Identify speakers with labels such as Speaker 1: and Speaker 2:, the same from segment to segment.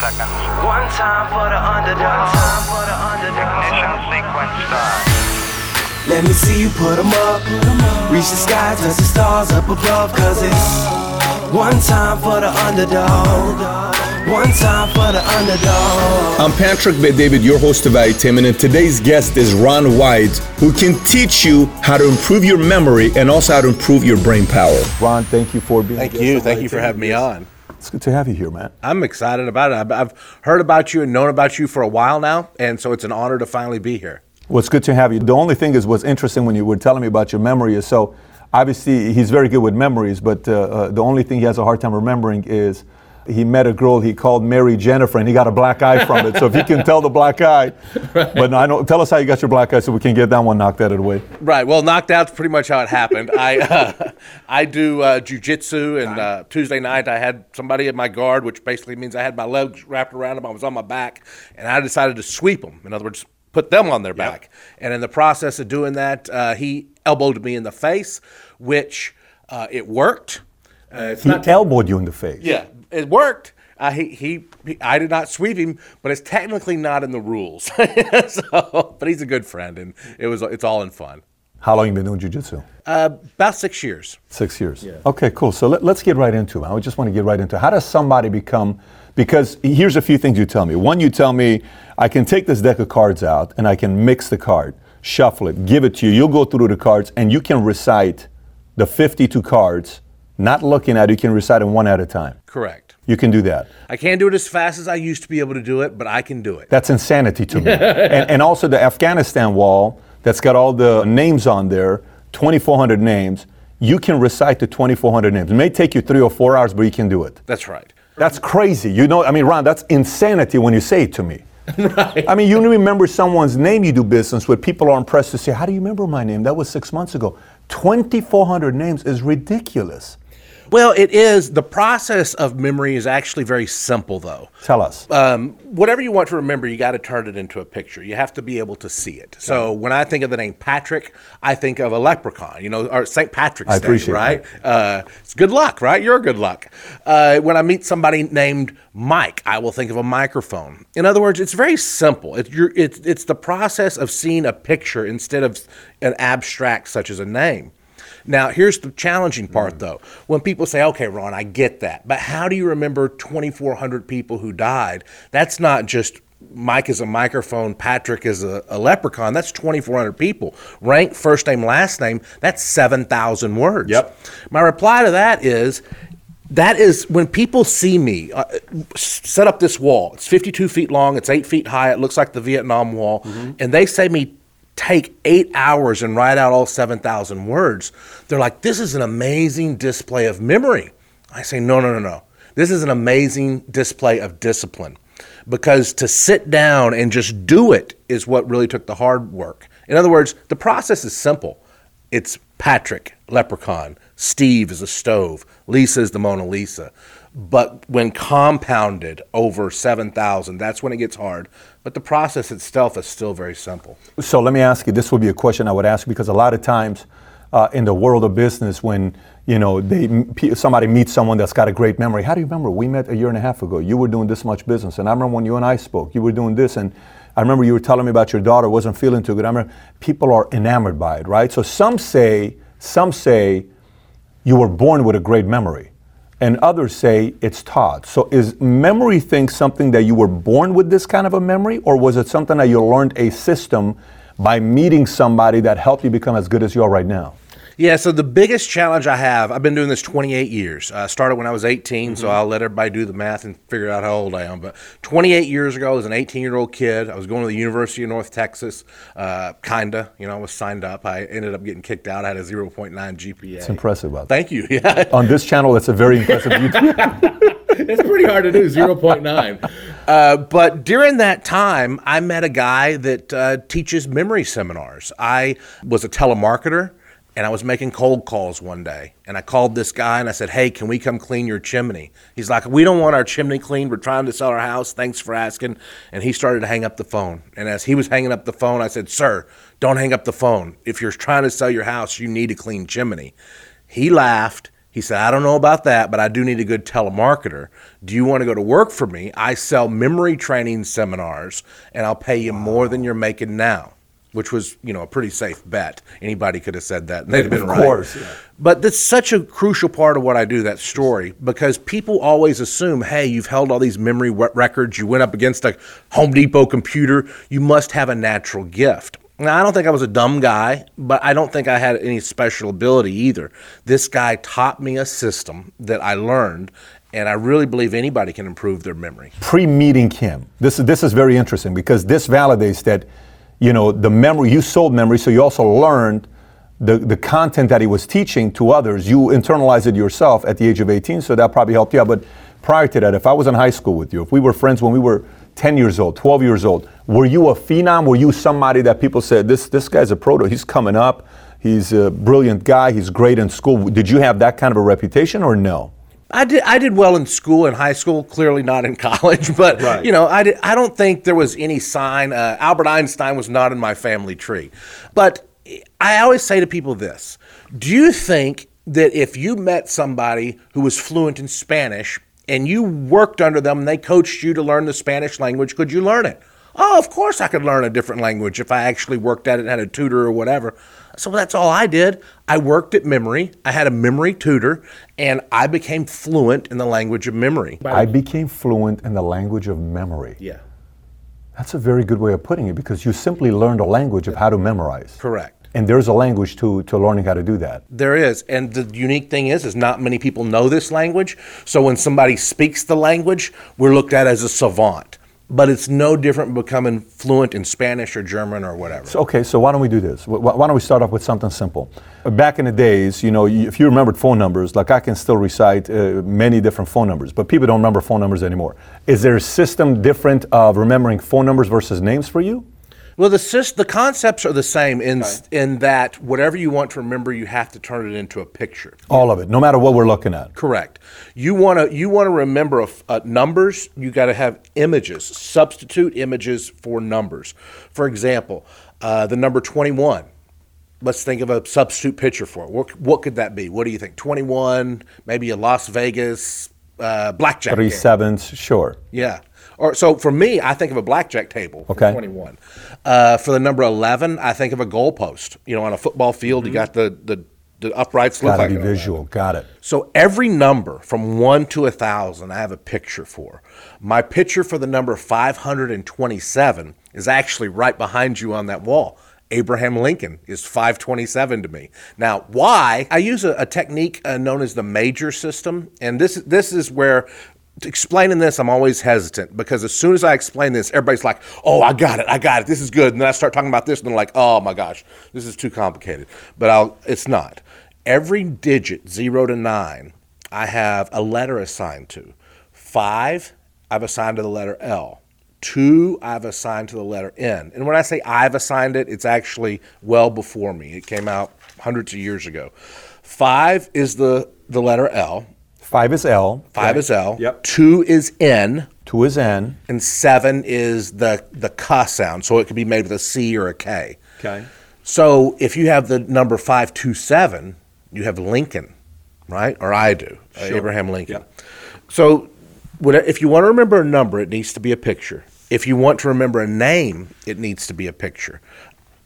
Speaker 1: seconds. One time for the underdog. One time for the underdog. Ignition sequence start.
Speaker 2: Let me see you put 'em up. Reach the sky, touch the stars up above. Cause it's one time for the underdog. One time for the underdog.
Speaker 3: I'm Patrick Bet-David, your host of Valuetainment, and today's guest is Ron White, who can teach you how to improve your memory and also how to improve your brain power. Ron, thank you for being here. Thank
Speaker 4: you. Thank you for having me on.
Speaker 3: It's good to have you here, Matt.
Speaker 4: I'm excited about it. I've- heard about you and known about you for a while now, and so it's an honor to finally be here.
Speaker 3: Well, it's good to have you. The only thing is, what's interesting when you were telling me about your memory is so obviously he's very good with memories, but uh, uh, the only thing he has a hard time remembering is he met a girl he called Mary Jennifer, and he got a black eye from it. So if he can tell the black eye, but no, I know. Tell us how you got your black eye, so we can get that one knocked out of the way.
Speaker 4: Right. Well, knocked out's pretty much how it happened. I uh, I do uh, jujitsu, and uh, Tuesday night I had somebody at my guard, which basically means I had my legs wrapped around him. I was on my back, and I decided to sweep them. In other words, put them on their back. And in the process of doing that, uh, he elbowed me in the face, which uh, it worked. Uh, it's
Speaker 3: He elbowed you in the face.
Speaker 4: Yeah, it worked. Uh, he, he, he, I did not sweep him, but it's technically not in the rules. so, but he's a good friend, and it was, it's all in fun.
Speaker 3: How long you been doing jujitsu?
Speaker 4: Uh, about six years.
Speaker 3: Six years. Okay, cool. So let, us get right into it. I just want to get right into it. How does somebody become? Because here's a few things you tell me. One, you tell me I can take this deck of cards out and I can mix the card, shuffle it, give it to you. You'll go through the cards and you can recite the 52 cards, not looking at it. You can recite them one at a time.
Speaker 4: Correct.
Speaker 3: You can do that.
Speaker 4: I can't do it as fast as I used to be able to do it, but I can do it.
Speaker 3: That's insanity to me. and, and also the Afghanistan wall that's got all the names on there, 2,400 names. You can recite the 2,400 names. It may take you three or four hours, but you can do it.
Speaker 4: That's right.
Speaker 3: That's crazy. You know, I mean, Ron, that's insanity when you say it to me. right. I mean, you remember someone's name you do business with. People are impressed to say, How do you remember my name? That was six months ago. 2,400 names is ridiculous.
Speaker 4: Well, it is. The process of memory is actually very simple, though.
Speaker 3: Tell us.
Speaker 4: Um, whatever you want to remember, you got to turn it into a picture. You have to be able to see it. So when I think of the name Patrick, I think of a leprechaun, you know, or St. Patrick's
Speaker 3: I
Speaker 4: Day, right? Uh, it's good luck, right? You're good luck. Uh, when I meet somebody named Mike, I will think of a microphone. In other words, it's very simple. It's, your, it's, it's the process of seeing a picture instead of an abstract such as a name. Now, here's the challenging part, though. When people say, okay, Ron, I get that, but how do you remember 2,400 people who died? That's not just Mike is a microphone, Patrick is a, a leprechaun. That's 2,400 people. Rank, first name, last name, that's 7,000 words.
Speaker 3: Yep.
Speaker 4: My reply to that is, that is when people see me uh, set up this wall. It's 52 feet long. It's eight feet high. It looks like the Vietnam Wall, and they say me take eight hours and write out all 7,000 words. They're like, this is an amazing display of memory. I say, no, no, no, no. This is an amazing display of discipline because to sit down and just do it is what really took the hard work. In other words, the process is simple. It's Patrick, leprechaun. Steve is a stove. Lisa is the Mona Lisa. But when compounded over 7,000, that's when it gets hard. But the process itself is still very simple.
Speaker 3: So let me ask you. This would be a question I would ask because a lot of times uh, in the world of business, when you know they somebody meets someone that's got a great memory, how do you remember? We met a year and a half ago. You were doing this much business, and I remember when you and I spoke. You were doing this, and I remember you were telling me about your daughter wasn't feeling too good. I remember people are enamored by it, right? So some say, some say, you were born with a great memory and others say it's taught. So is memory thing something that you were born with this kind of a memory, or was it something that you learned a system by meeting somebody that helped you become as good as you are right now?
Speaker 4: Yeah, so the biggest challenge I have, I've been doing this 28 years. I started when I was 18,
Speaker 3: Mm-hmm.
Speaker 4: so I'll let everybody do the math and figure out how old I am. But 28 years ago, I was an 18 year old kid. I was going to the University of North Texas, uh, kinda. You know, I was signed up. I ended up getting kicked out. I had a 0.9 GPA.
Speaker 3: It's impressive about that.
Speaker 4: Thank you. Yeah.
Speaker 3: On this channel, that's a very impressive. YouTube.
Speaker 4: it's pretty hard to do 0.9 uh, but during that time i met a guy that uh, teaches memory seminars i was a telemarketer and i was making cold calls one day and i called this guy and i said hey can we come clean your chimney? He's like we don't want our chimney cleaned. We're trying to sell our house. Thanks for asking. And he started to hang up the phone. And as he was hanging up the phone i said sir don't hang up the phone. If you're trying to sell your house you need a clean chimney. He laughed. He said, I don't know about that, but I do need a good telemarketer. Do you want to go to work for me? I sell memory training seminars and I'll pay you more than you're making now. Which was, you know, a pretty safe bet. Anybody could have said that. and They'd have been
Speaker 3: Of
Speaker 4: right.
Speaker 3: course, yeah.
Speaker 4: But that's such a crucial part of what I do, that story, because people always assume, hey, you've held all these memory records, you went up against a Home Depot computer, you must have a natural gift. Now, I don't think I was a dumb guy, but I don't think I had any special ability either. This guy taught me a system that I learned, and I really believe anybody can improve their memory.
Speaker 3: pre-meeting him. This is this is very interesting because this validates that, you know, the memory you sold memory, so you also learned the the content that he was teaching to others. You internalized it yourself at the age of 18, so that probably helped you out. But prior to that, if I was in high school with you, if we were friends when we were 10 years old, 12 years old, were you a phenom? Were you somebody that people said this this guy's a proto? He's coming up. He's a brilliant guy. He's great in school. Did you have that kind of a reputation or no?
Speaker 4: I did. I did well in school, in high school. Clearly not in college, but
Speaker 3: Right.
Speaker 4: you know, I did, I don't think there was any sign. Uh, Albert Einstein was not in my family tree, but I always say to people this: Do you think that if you met somebody who was fluent in Spanish and you worked under them and they coached you to learn the Spanish language, could you learn it? Oh, of course I could learn a different language if I actually worked at it and had a tutor or whatever. So that's all I did. I worked at memory. I had a memory tutor, and I became fluent in the language of memory.
Speaker 3: I became fluent in the language of memory.
Speaker 4: Yeah,
Speaker 3: That's a very good way of putting it because you simply learned a language of how to memorize.
Speaker 4: correct.
Speaker 3: And there's a language to, to learning how to do that.
Speaker 4: There is, and the unique thing is, is not many people know this language. So when somebody speaks the language, we're looked at as a savant. But it's no different becoming fluent in Spanish or German or whatever.
Speaker 3: So, okay, so why don't we do this? Why don't we start off with something simple? Back in the days, you know, if you remembered phone numbers, like I can still recite uh, many different phone numbers, but people don't remember phone numbers anymore. Is there a system different of remembering phone numbers versus names for you?
Speaker 4: Well, the the concepts are the same in in that whatever you want to remember, you have to turn it into a picture.
Speaker 3: All of it, no matter what we're looking at.
Speaker 4: Correct. You want to you want to remember a f- uh, numbers. You got to have images. Substitute images for numbers. For example, uh, the number twenty one. Let's think of a substitute picture for it. What, what could that be? What do you think? Twenty one, maybe a Las Vegas uh, blackjack.
Speaker 3: Three
Speaker 4: game.
Speaker 3: sevens, sure.
Speaker 4: Yeah. Or so for me, I think of a blackjack table.
Speaker 3: Okay.
Speaker 4: Twenty-one. Uh, for the number eleven, I think of a goalpost. You know, on a football field, you got the the, the uprights look
Speaker 3: Gotta
Speaker 4: like
Speaker 3: be
Speaker 4: an 11.
Speaker 3: visual. Got it.
Speaker 4: So every number from one to a thousand, I have a picture for. My picture for the number 527 is actually right behind you on that wall. Abraham Lincoln is 527 to me. Now, why? I use a, a technique uh, known as the major system, and this this is where explaining this I'm always hesitant because as soon as I explain this, everybody's like, "Oh, I got it, I got it. This is good." And then I start talking about this, and they're like, "Oh my gosh, this is too complicated." But I'll, it's not. Every digit, zero to nine, I have a letter assigned to. Five, I've assigned to the letter L. Two, I've assigned to the letter N. And when I say I've assigned it, it's actually well before me. It came out hundreds of years ago. Five is the, the letter L.
Speaker 3: Five is L.
Speaker 4: Five is L.
Speaker 3: Yep.
Speaker 4: Two is N.
Speaker 3: Two is N.
Speaker 4: And seven is the, the K sound. So it could be made with a C or a K.
Speaker 3: Okay.
Speaker 4: So if you have the number 527, you have Lincoln, right? Or I do, uh, Abraham Lincoln.
Speaker 3: Yep.
Speaker 4: So if you want to remember a number, it needs to be a picture. If you want to remember a name, it needs to be a picture.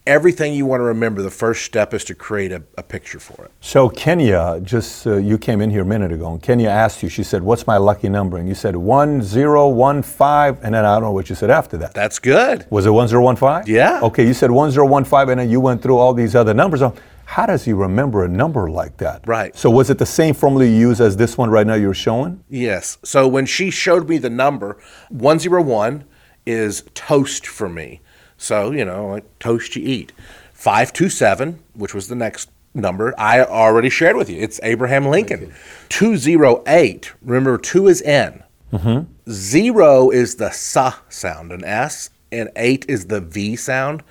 Speaker 4: Everything you want to remember, the first step is to create a, a picture for it.
Speaker 3: So Kenya, just uh, you came in here a minute ago, and Kenya asked you. She said, "What's my lucky number?" And you said one zero one five, and then I don't know what you said after that.
Speaker 4: That's good.
Speaker 3: Was it one zero one five?
Speaker 4: Yeah.
Speaker 3: Okay, you said one zero one five, and then you went through all these other numbers. Um, How does he remember a number like that?
Speaker 4: Right.
Speaker 3: So was it the same formula you use as this one right now you're showing?
Speaker 4: Yes. So when she showed me the number, 101 is toast for me. So, you know, like toast you eat. 527, which was the next number, I already shared with you. It's Abraham Lincoln. 208, remember, 2 is N. Mm-hmm. Zero is the sa sound, an S, and eight is the V sound.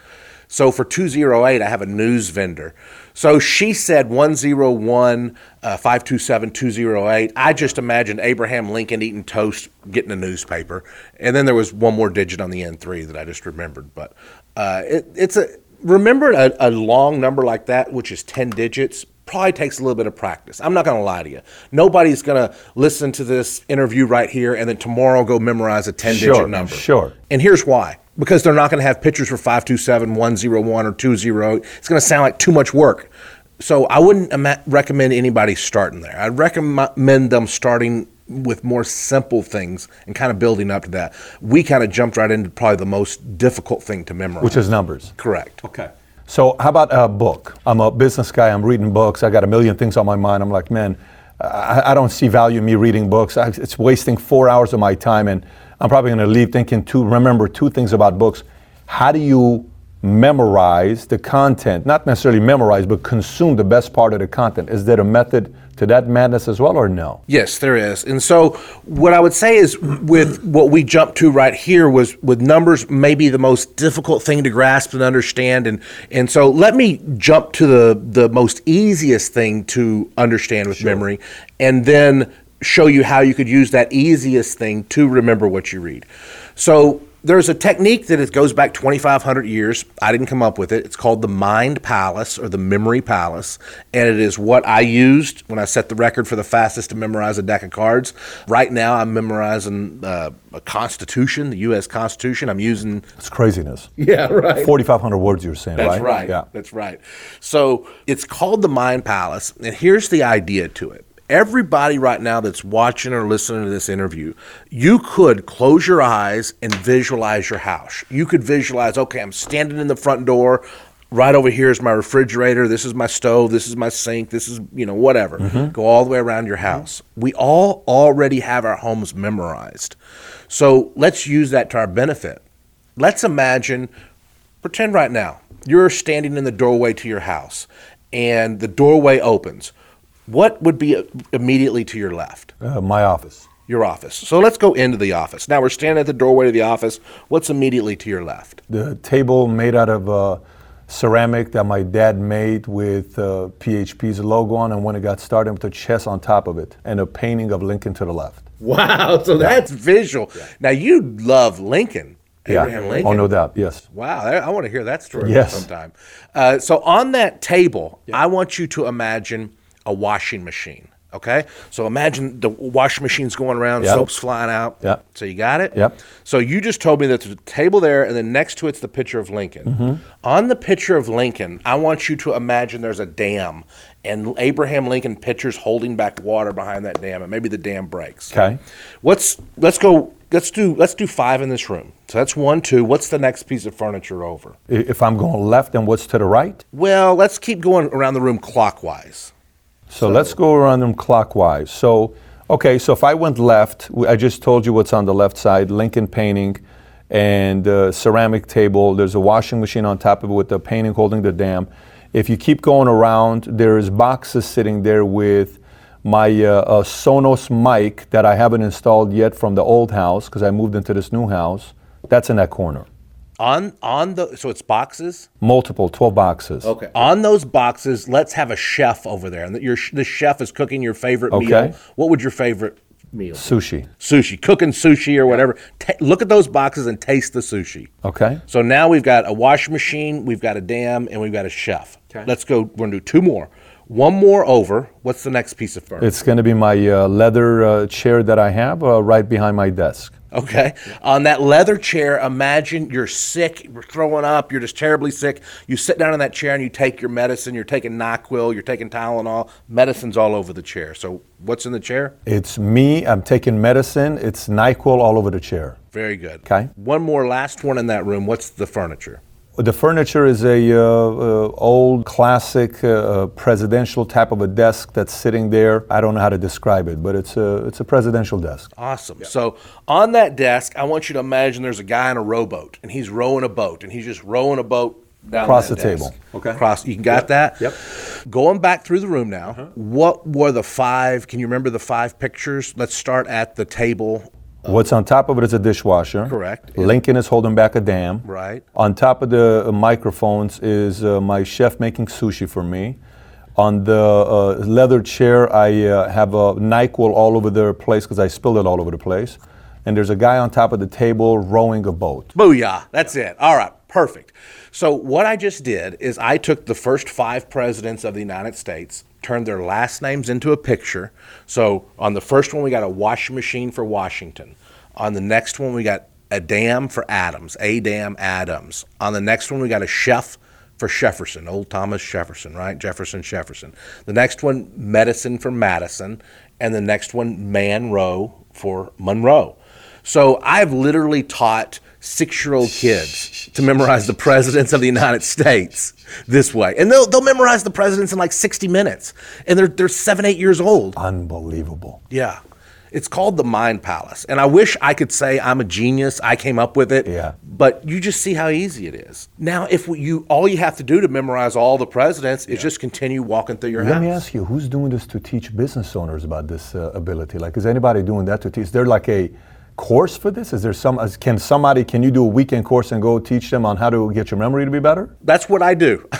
Speaker 4: So for 208, I have a news vendor. So she said 101, uh, 527, 208. I just imagined Abraham Lincoln eating toast, getting a newspaper. And then there was one more digit on the N3 that I just remembered. But uh, it, it's a, remember a, a long number like that, which is 10 digits, probably takes a little bit of practice. I'm not going to lie to you. Nobody's going to listen to this interview right here and then tomorrow go memorize a 10
Speaker 3: Sure,
Speaker 4: digit number.
Speaker 3: sure.
Speaker 4: And here's why. Because they're not going to have pictures for 527, 101, or 20. It's going to sound like too much work. So I wouldn't ima- recommend anybody starting there. I'd recommend them starting with more simple things and kind of building up to that. We kind of jumped right into probably the most difficult thing to memorize.
Speaker 3: Which is numbers.
Speaker 4: correct.
Speaker 3: Okay. So, how about a book? I'm a business guy. I'm reading books. I got a million things on my mind. I'm like, man, I, I don't see value in me reading books. I, it's wasting four hours of my time, and I'm probably going to leave thinking to remember two things about books. How do you memorize the content? Not necessarily memorize, but consume the best part of the content. Is there a method to that madness as well, or no?
Speaker 4: Yes, there is. And so what I would say is with what we jumped to right here was with numbers maybe the most difficult thing to grasp and understand and and so let me jump to the the most easiest thing to understand with memory and then show you how you could use that easiest thing to remember what you read. So there's a technique that it goes back 2,500 years. I didn't come up with it. It's called the Mind Palace or the Memory Palace, and it is what I used when I set the record for the fastest to memorize a deck of cards. Right now, I'm memorizing uh, a Constitution, the U.S. Constitution. I'm using.
Speaker 3: It's craziness.
Speaker 4: Yeah, right.
Speaker 3: 4,500 words you're saying,
Speaker 4: That's
Speaker 3: right?
Speaker 4: right.
Speaker 3: Yeah.
Speaker 4: That's right. So it's called the Mind Palace, and here's the idea to it. Everybody right now that's watching or listening to this interview, you could close your eyes and visualize your house. You could visualize, okay, I'm standing in the front door. Right over here is my refrigerator. This is my stove. This is my sink. This is, you know, whatever. Mm-hmm. Go all the way around your house. We all already have our homes memorized. So let's use that to our benefit. Let's imagine pretend right now you're standing in the doorway to your house and the doorway opens. What would be immediately to your left?
Speaker 3: Uh, my office.
Speaker 4: Your office. So let's go into the office. Now we're standing at the doorway to the office. What's immediately to your left?
Speaker 3: The table made out of uh, ceramic that my dad made with uh, PHP's logo on, and when it got started, with a chess on top of it, and a painting of Lincoln to the left.
Speaker 4: Wow, so that's visual. Now you love Lincoln. Abraham
Speaker 3: yeah.
Speaker 4: Lincoln.
Speaker 3: Oh, no doubt. Yes.
Speaker 4: Wow, I, I want to hear that story
Speaker 3: Yes.
Speaker 4: sometime. Uh, so on that table, I want you to imagine a washing machine. Okay, so imagine the washing machine's going around,
Speaker 3: Yep.
Speaker 4: soap's flying out.
Speaker 3: Yep.
Speaker 4: So you got it.
Speaker 3: Yep.
Speaker 4: So you just told me that there's a table there, and then next to it's the picture of Lincoln.
Speaker 3: Mm-hmm.
Speaker 4: On the picture of Lincoln, I want you to imagine there's a dam, and Abraham Lincoln pictures holding back water behind that dam, and maybe the dam breaks.
Speaker 3: Okay.
Speaker 4: What's let's go. Let's do let's do five in this room. So that's one, two. What's the next piece of furniture over?
Speaker 3: If I'm going left, then what's to the right?
Speaker 4: Well, let's keep going around the room clockwise.
Speaker 3: So, let's go around them clockwise. So, okay, so if I went left, I just told you what's on the left side Lincoln painting and uh, ceramic table. There's a washing machine on top of it with the painting holding the dam. If you keep going around, there's boxes sitting there with my uh, uh, Sonos mic that I haven't installed yet from the old house because I moved into this new house. That's in that corner.
Speaker 4: On on the so it's boxes.
Speaker 3: Multiple, 12 boxes.
Speaker 4: Okay. On those boxes, let's have a chef over there, and that your the chef is cooking your favorite
Speaker 3: Okay.
Speaker 4: meal. What would your favorite meal?
Speaker 3: Sushi.
Speaker 4: Sushi, cooking sushi or whatever. Ta look at those boxes and taste the sushi.
Speaker 3: Okay.
Speaker 4: So now we've got a washing machine, we've got a dam, and we've got a chef. okay Let's go. We're gonna do two more. One more over. What's the next piece of furniture?
Speaker 3: It's going to be my uh, leather uh, chair that I have uh, right behind my desk.
Speaker 4: Okay. On that leather chair, imagine you're sick, you're throwing up, you're just terribly sick. You sit down in that chair and you take your medicine. You're taking NyQuil, you're taking Tylenol. Medicine's all over the chair. So what's in the chair?
Speaker 3: It's me. I'm taking medicine. It's NyQuil all over the chair.
Speaker 4: Very good.
Speaker 3: Okay.
Speaker 4: One more, last one in that room. What's the furniture?
Speaker 3: The furniture is a uh, uh, old classic uh, uh, presidential type of a desk that's sitting there. I don't know how to describe it, but it's a it's a presidential desk.
Speaker 4: Awesome. So on that desk, I want you to imagine there's a guy in a rowboat and he's rowing a boat and he's just rowing a boat down
Speaker 3: Across
Speaker 4: that
Speaker 3: the
Speaker 4: desk.
Speaker 3: table. Okay.
Speaker 4: Across. You got that?
Speaker 3: Yep.
Speaker 4: Going back through the room now. What were the five? Can you remember the five pictures? Let's start at the table.
Speaker 3: What's on top of it is a dishwasher.
Speaker 4: Correct.
Speaker 3: Lincoln is holding back a dam.
Speaker 4: Right.
Speaker 3: On top of the uh, microphones is uh, my chef making sushi for me. On the uh, leather chair, I uh, have a NyQuil all over the place because I spilled it all over the place. And there's a guy on top of the table rowing a boat.
Speaker 4: Booyah. That's it. All right. Perfect. So what I just did is I took the first five presidents of the United States turned their last names into a picture. So on the first one, we got a washing machine for Washington. On the next one, we got a dam for Adams, a dam Adams. On the next one, we got a chef for Jefferson, old Thomas Jefferson, right? Jefferson, Jefferson. The next one, medicine for Madison. And the next one, Monroe for Monroe. So I've literally taught six year old kids to memorize the presidents of the United States this way. And they'll, they'll memorize the presidents in like 60 minutes. And they're, they're seven, eight years old.
Speaker 3: Unbelievable.
Speaker 4: Yeah. It's called the Mind Palace. And I wish I could say I'm a genius. I came up with it.
Speaker 3: Yeah.
Speaker 4: But you just see how easy it is. Now, if you all you have to do to memorize all the presidents is just continue walking through your
Speaker 3: Let
Speaker 4: house.
Speaker 3: me ask you, who's doing this to teach business owners about this uh, ability? Like, is anybody doing that to teach? They're like a course for this? Is there some? Can somebody? Can you do a weekend course and go teach them on how to get your memory to be better?
Speaker 4: That's what I do.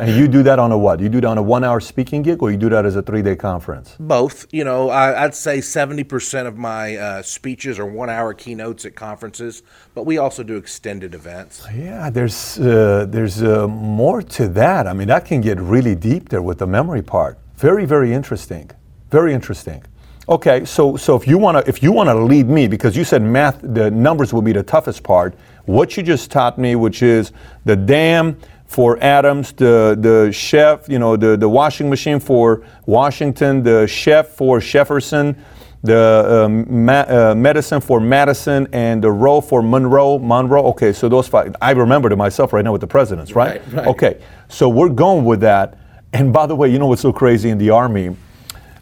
Speaker 3: And you do that on a what? You do that on a one-hour speaking gig, or you do that as a three-day conference?
Speaker 4: Both. You know, I, I'd say 70% of my uh, speeches are one hour keynotes at conferences, but we also do extended events.
Speaker 3: Yeah, there's uh, there's uh, more to that. I mean, that can get really deep there with the memory part. Very, very interesting. Very interesting. Okay, so so if you want to if you want to lead me because you said math the numbers will be the toughest part. What you just taught me, which is the dam for Adams, the the chef, you know, the the washing machine for Washington, the chef for Jefferson, the um, ma- uh, medicine for Madison and the row for Monroe. Monroe. Okay, so those five. I remember to myself right now with the presidents, right?
Speaker 4: Right, right.
Speaker 3: Okay, so we're going with that. And by the way, you know what's so crazy in the army?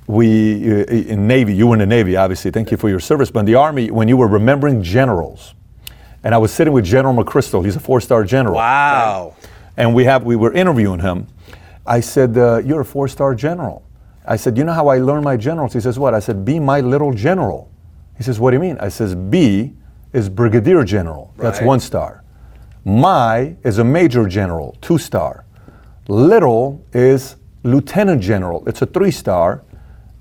Speaker 3: We uh, in Navy. You were in the Navy, obviously. Thank you for your service. But in the army, when you were remembering generals, and I was sitting with General McChrystal. He's a four-star general
Speaker 4: Wow.
Speaker 3: and we have we were interviewing him. I said, uh, "You're a four-star general." I said, "You know how I learn my generals?" He says, "What?" I said, "Be my little general." He says, "What do you mean?" I says, "B is brigadier general. That's
Speaker 4: Right.
Speaker 3: one star. My is a major general, two star. Little is lieutenant general. It's a three star."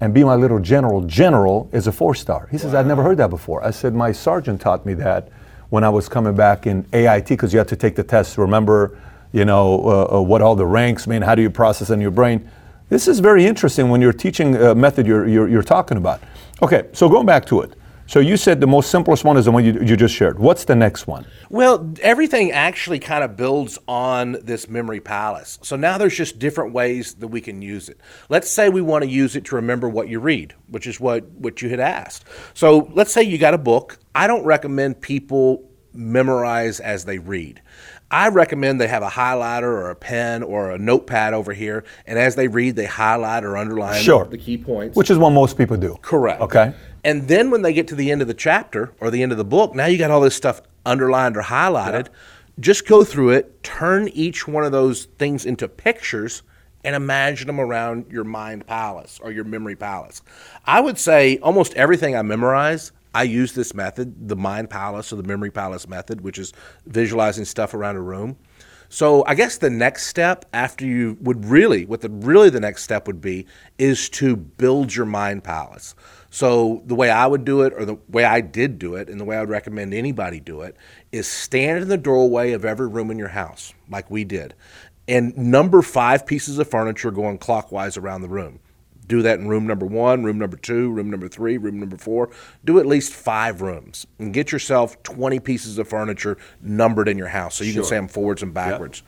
Speaker 3: And be my little general, general is a four star. He says, I've never heard that before. I said, my sergeant taught me that when I was coming back in AIT because you have to take the test remember, you know, uh, uh, what all the ranks mean, how do you process in your brain. This is very interesting when you're teaching a method you're, you're, you're talking about. Okay, so going back to it. So you said the most simplest one is the one you, you just shared. What's the next one?
Speaker 4: Well, everything actually kind of builds on this memory palace. So now there's just different ways that we can use it. Let's say we want to use it to remember what you read, which is what, what you had asked. So let's say you got a book. I don't recommend people memorize as they read. I recommend they have a highlighter or a pen or a notepad over here, and as they read, they highlight or underline
Speaker 3: Sure.
Speaker 4: the key points.
Speaker 3: Which is what most people do.
Speaker 4: Correct.
Speaker 3: Okay.
Speaker 4: And then when they get to the end of the chapter or the end of the book, now you got all this stuff underlined or highlighted. Just go through it, turn each one of those things into pictures, and imagine them around your mind palace or your memory palace. I would say almost everything I memorize, I use this method, the mind palace or the memory palace method, which is visualizing stuff around a room. So I guess the next step after you would really, what the really the next step would be, is to build your mind palace. So the way I would do it, or the way I did do it, and the way I would recommend anybody do it, is stand in the doorway of every room in your house, like we did, and number five pieces of furniture going clockwise around the room. Do that in room number one, room number two, room number three, room number four. Do at least five rooms and get yourself 20 pieces of furniture numbered in your house so you can say them forwards and backwards.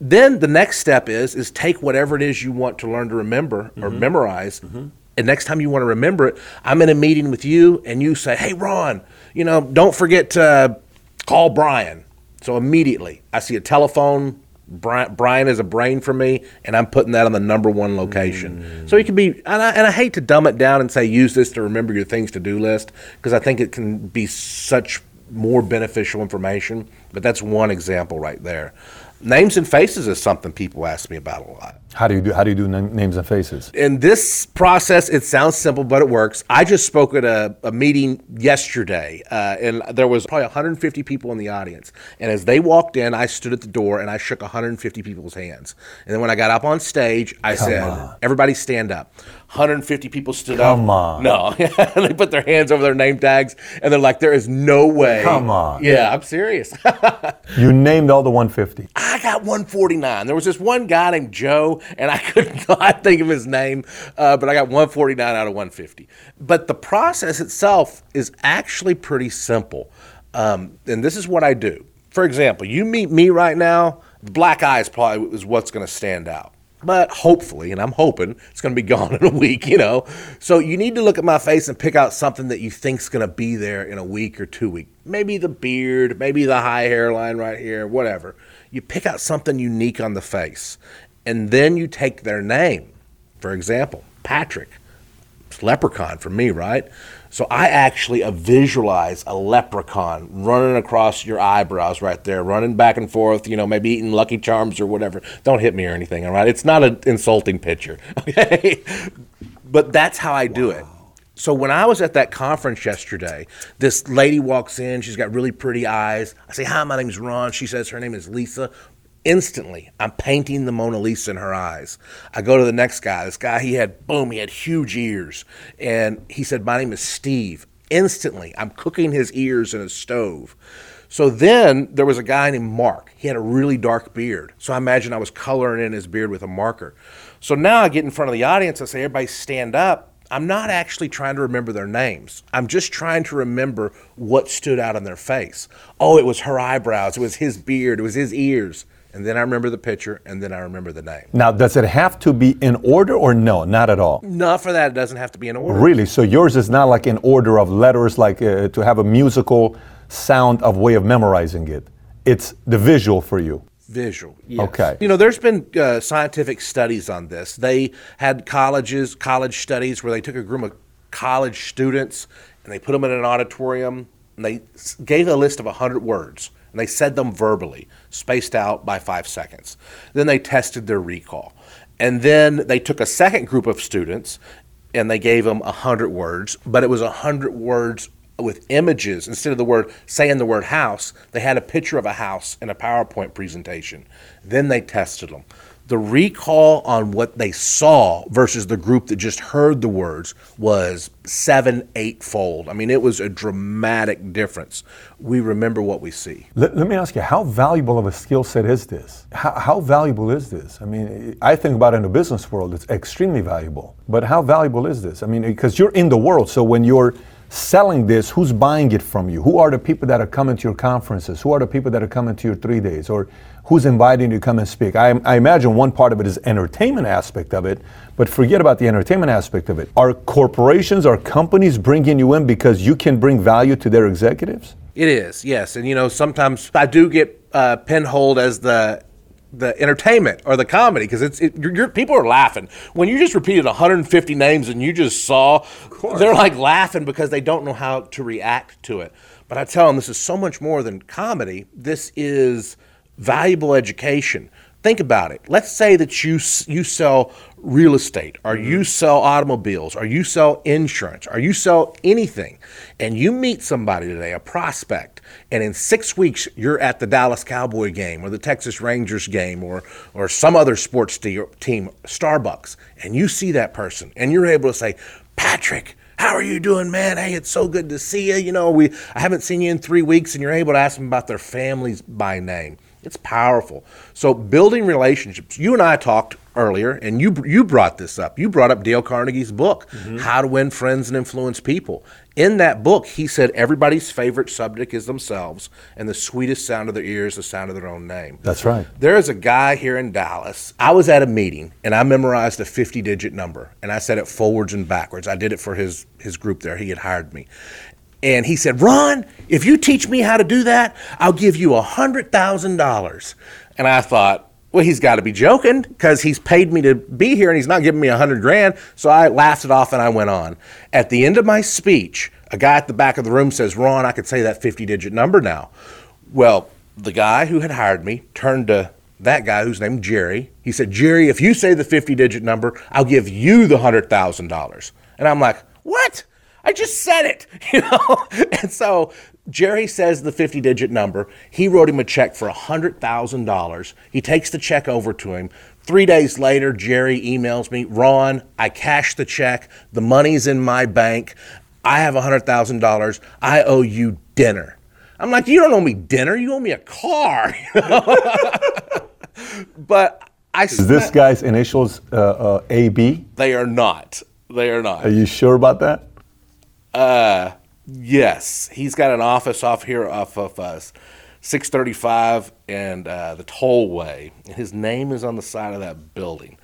Speaker 4: Then the next step is is take whatever it is you want to learn to remember or mm-hmm. memorize. Mm-hmm. And next time you want to remember it, I'm in a meeting with you and you say, "Hey Ron, you know, don't forget to call Brian." So immediately, I see a telephone. Brian, Brian is a brain for me, and I'm putting that on the number one location. So it can be, and I, and I hate to dumb it down and say use this to remember your things to do list because I think it can be such more beneficial information. But that's one example right there. Names and faces is something people ask me about a lot.
Speaker 3: How do you do? How do you do na- names and faces?
Speaker 4: In this process, it sounds simple, but it works. I just spoke at a, a meeting yesterday, uh, and there was probably 150 people in the audience. And as they walked in, I stood at the door and I shook 150 people's hands. And then when I got up on stage, I said, "Everybody stand up." 150 people stood up.
Speaker 3: Come on.
Speaker 4: No. they put their hands over their name tags and they're like, there is no way.
Speaker 3: Come on.
Speaker 4: Yeah, I'm serious.
Speaker 3: You named all the 150.
Speaker 4: I got 149. There was this one guy named Joe, and I could not think of his name, uh, but I got 149 out of 150. But the process itself is actually pretty simple. Um, and this is what I do. For example, you meet me right now, black eyes probably is what's going to stand out. But hopefully, and I'm hoping it's going to be gone in a week, you know. So you need to look at my face and pick out something that you think's going to be there in a week or two weeks. Maybe the beard, maybe the high hairline right here, whatever. You pick out something unique on the face, and then you take their name. For example, Patrick. It's leprechaun for me, right? So I actually visualize a leprechaun running across your eyebrows right there, running back and forth, you know, maybe eating Lucky Charms or whatever. Don't hit me or anything, all right? It's not an insulting picture, okay? but that's how I do it. So when I was at that conference yesterday, this lady walks in. She's got really pretty eyes. I say, "Hi, my name's Ron." She says her name is Lisa. Instantly, I'm painting the Mona Lisa in her eyes. I go to the next guy. This guy, he had boom, he had huge ears, and he said, "My name is Steve." Instantly, I'm cooking his ears in a stove. So then there was a guy named Mark. He had a really dark beard. So I imagine I was coloring in his beard with a marker. So now I get in front of the audience. I say, everybody stand up. I'm not actually trying to remember their names. I'm just trying to remember what stood out on their face. Oh, it was her eyebrows. It was his beard. It was his ears. And then I remember the picture, and then I remember the name.
Speaker 3: Now, does it have to be in order or no? Not at all.
Speaker 4: Not for that. It doesn't have to be in order.
Speaker 3: Really? So yours is not like in order of letters, like uh, to have a musical sound of way of memorizing it. It's the visual for you.
Speaker 4: Visual. Yes.
Speaker 3: Okay.
Speaker 4: You know, there's been uh, scientific studies on this. They had colleges, college studies, where they took a group of college students and they put them in an auditorium and they gave a list of 100 words and they said them verbally, spaced out by five seconds. Then they tested their recall. And then they took a second group of students and they gave them 100 words, but it was 100 words with images instead of the word saying the word house they had a picture of a house in a powerpoint presentation then they tested them the recall on what they saw versus the group that just heard the words was seven eightfold i mean it was a dramatic difference we remember what we see
Speaker 3: Let, let me ask you, how valuable of a skill set is this? How, how valuable is this? I mean, I think about it in the business world, it's extremely valuable. But how valuable is this? I mean, because you're in the world, so when you're selling this, who's buying it from you? Who are the people that are coming to your conferences? Who are the people that are coming to your three days? Or who's inviting you to come and speak? I, I imagine one part of it is entertainment aspect of it, but forget about the entertainment aspect of it. Are corporations, are companies bringing you in because you can bring value to their executives?
Speaker 4: It is, yes. And you know, sometimes I do get uh, pinholed as the the entertainment or the comedy because it's it, you're, you're, people are laughing when you just repeated 150 names and you just saw. They're like laughing because they don't know how to react to it. But I tell them this is so much more than comedy. This is valuable education. Think about it. Let's say that you you sell real estate, or mm-hmm. you sell automobiles, or you sell insurance, or you sell anything, and you meet somebody today, a prospect, and in six weeks you're at the Dallas Cowboy game, or the Texas Rangers game, or or some other sports te- team, Starbucks, and you see that person, and you're able to say, Patrick. How are you doing, man? Hey, it's so good to see you. You know, we I haven't seen you in three weeks, and you're able to ask them about their families by name. It's powerful. So building relationships. You and I talked earlier, and you you brought this up. You brought up Dale Carnegie's book, mm-hmm. How to Win Friends and Influence People. In that book, he said everybody's favorite subject is themselves, and the sweetest sound of their ears is the sound of their own name.
Speaker 3: That's right.
Speaker 4: There is a guy here in Dallas. I was at a meeting and I memorized a 50 digit number and I said it forwards and backwards. I did it for his, his group there. He had hired me. And he said, Ron, if you teach me how to do that, I'll give you a $100,000. And I thought, well, he's got to be joking because he's paid me to be here and he's not giving me a hundred grand. So I laughed it off and I went on. At the end of my speech, a guy at the back of the room says, Ron, I could say that 50 digit number now. Well, the guy who had hired me turned to that guy who's named Jerry. He said, Jerry, if you say the 50 digit number, I'll give you the $100,000. And I'm like, what? I just said it, you know? And so Jerry says the 50 digit number. He wrote him a check for $100,000. He takes the check over to him. Three days later, Jerry emails me, Ron, I cashed the check. The money's in my bank. I have $100,000. I owe you dinner. I'm like, you don't owe me dinner. You owe me a car. but I
Speaker 3: Is this guy's initials uh, uh, AB?
Speaker 4: they are not. They are not.
Speaker 3: Are you sure about that?
Speaker 4: Yes, he's got an office off here off of uh, 635 and uh, the tollway. His name is on the side of that building.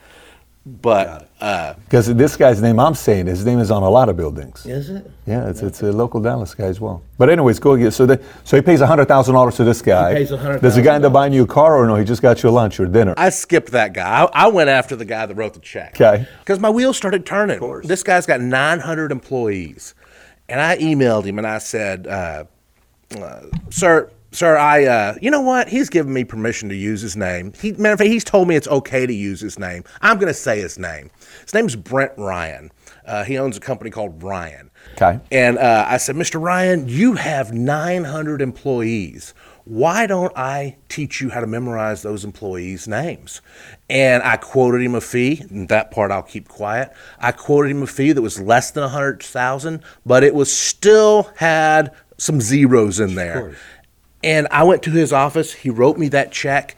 Speaker 4: But uh,
Speaker 3: Because this guy's name I'm saying, his name is on a lot of buildings.
Speaker 4: is it?
Speaker 3: Yeah, it's, it's a local Dallas guy as well. But anyways, go again. So, the, so he pays hundred thousand dollars to this guy.
Speaker 4: pays $100,000.
Speaker 3: Does the guy end up buying you a car or no? He just got you a lunch or dinner.
Speaker 4: I skipped that guy. I, I went after the guy that wrote the check.
Speaker 3: Okay.
Speaker 4: Because my wheels started turning. This guy's got 900 employees. And I emailed him and I said, uh, uh, sir, sir, I, uh, you know what? He's given me permission to use his name. He, matter of fact, he's told me it's okay to use his name. I'm going to say his name. His name's Brint Ryan. Uh, he owns a company called Ryan.
Speaker 3: Okay.
Speaker 4: And uh, I said, Mr. Ryan, you have 900 employees. Why don't I teach you how to memorize those employees' names? And I quoted him a fee. And that part I'll keep quiet. I quoted him a fee that was less than 100,000, but it was still had some zeros in there. And I went to his office. He wrote me that check.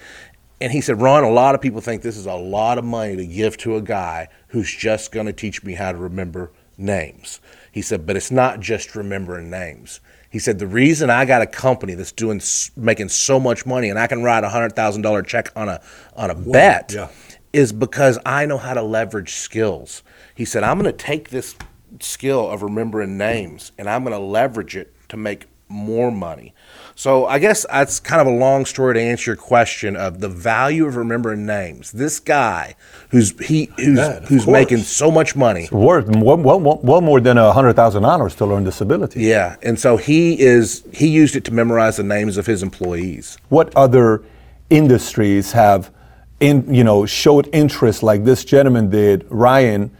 Speaker 4: And he said, Ron, a lot of people think this is a lot of money to give to a guy who's just going to teach me how to remember names. He said, but it's not just remembering names. He said, the reason I got a company that's doing making so much money and I can write a hundred thousand dollar check on a on a bet
Speaker 3: yeah.
Speaker 4: is because I know how to leverage skills. He said, I'm going to take this skill of remembering names and I'm going to leverage it to make more money. So I guess that's kind of a long story to answer your question of the value of remembering names. This guy who's he who's
Speaker 3: of
Speaker 4: who's
Speaker 3: course.
Speaker 4: making so much money.
Speaker 3: Worth well, well, well, well more than a hundred thousand dollars to learn disability.
Speaker 4: Yeah, and so he is he used it to memorize the names of his employees.
Speaker 3: What other industries have, in you know, showed interest like this gentleman did, Ryan,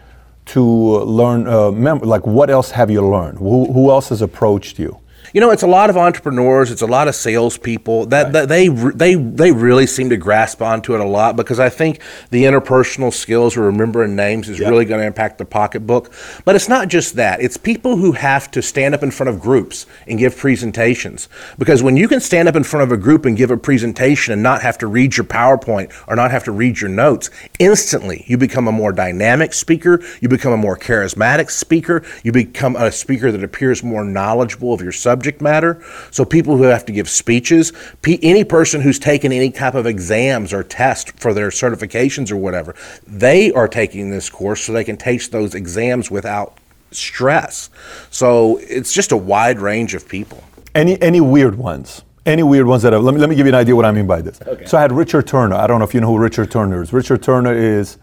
Speaker 3: to learn? Uh, mem- like, what else have you learned? Who, who else has approached you?
Speaker 4: You know, it's a lot of entrepreneurs. It's a lot of salespeople that, that they they they really seem to grasp onto it a lot because I think the interpersonal skills or remembering names is really going to impact the pocketbook. But it's not just that. It's people who have to stand up in front of groups and give presentations because when you can stand up in front of a group and give a presentation and not have to read your PowerPoint or not have to read your notes, instantly you become a more dynamic speaker. You become a more charismatic speaker. You become a speaker that appears more knowledgeable of your subject matter. So people who have to give speeches, pe- any person who's taken any type of exams or test for their certifications or whatever, they are taking this course so they can take those exams without stress. So it's just a wide range of people.
Speaker 3: Any any weird ones? Any weird ones that have, let me let me give you an idea what I mean by this. Okay. So I had Richard Turner. I don't know if you know who Richard Turner is. Richard Turner is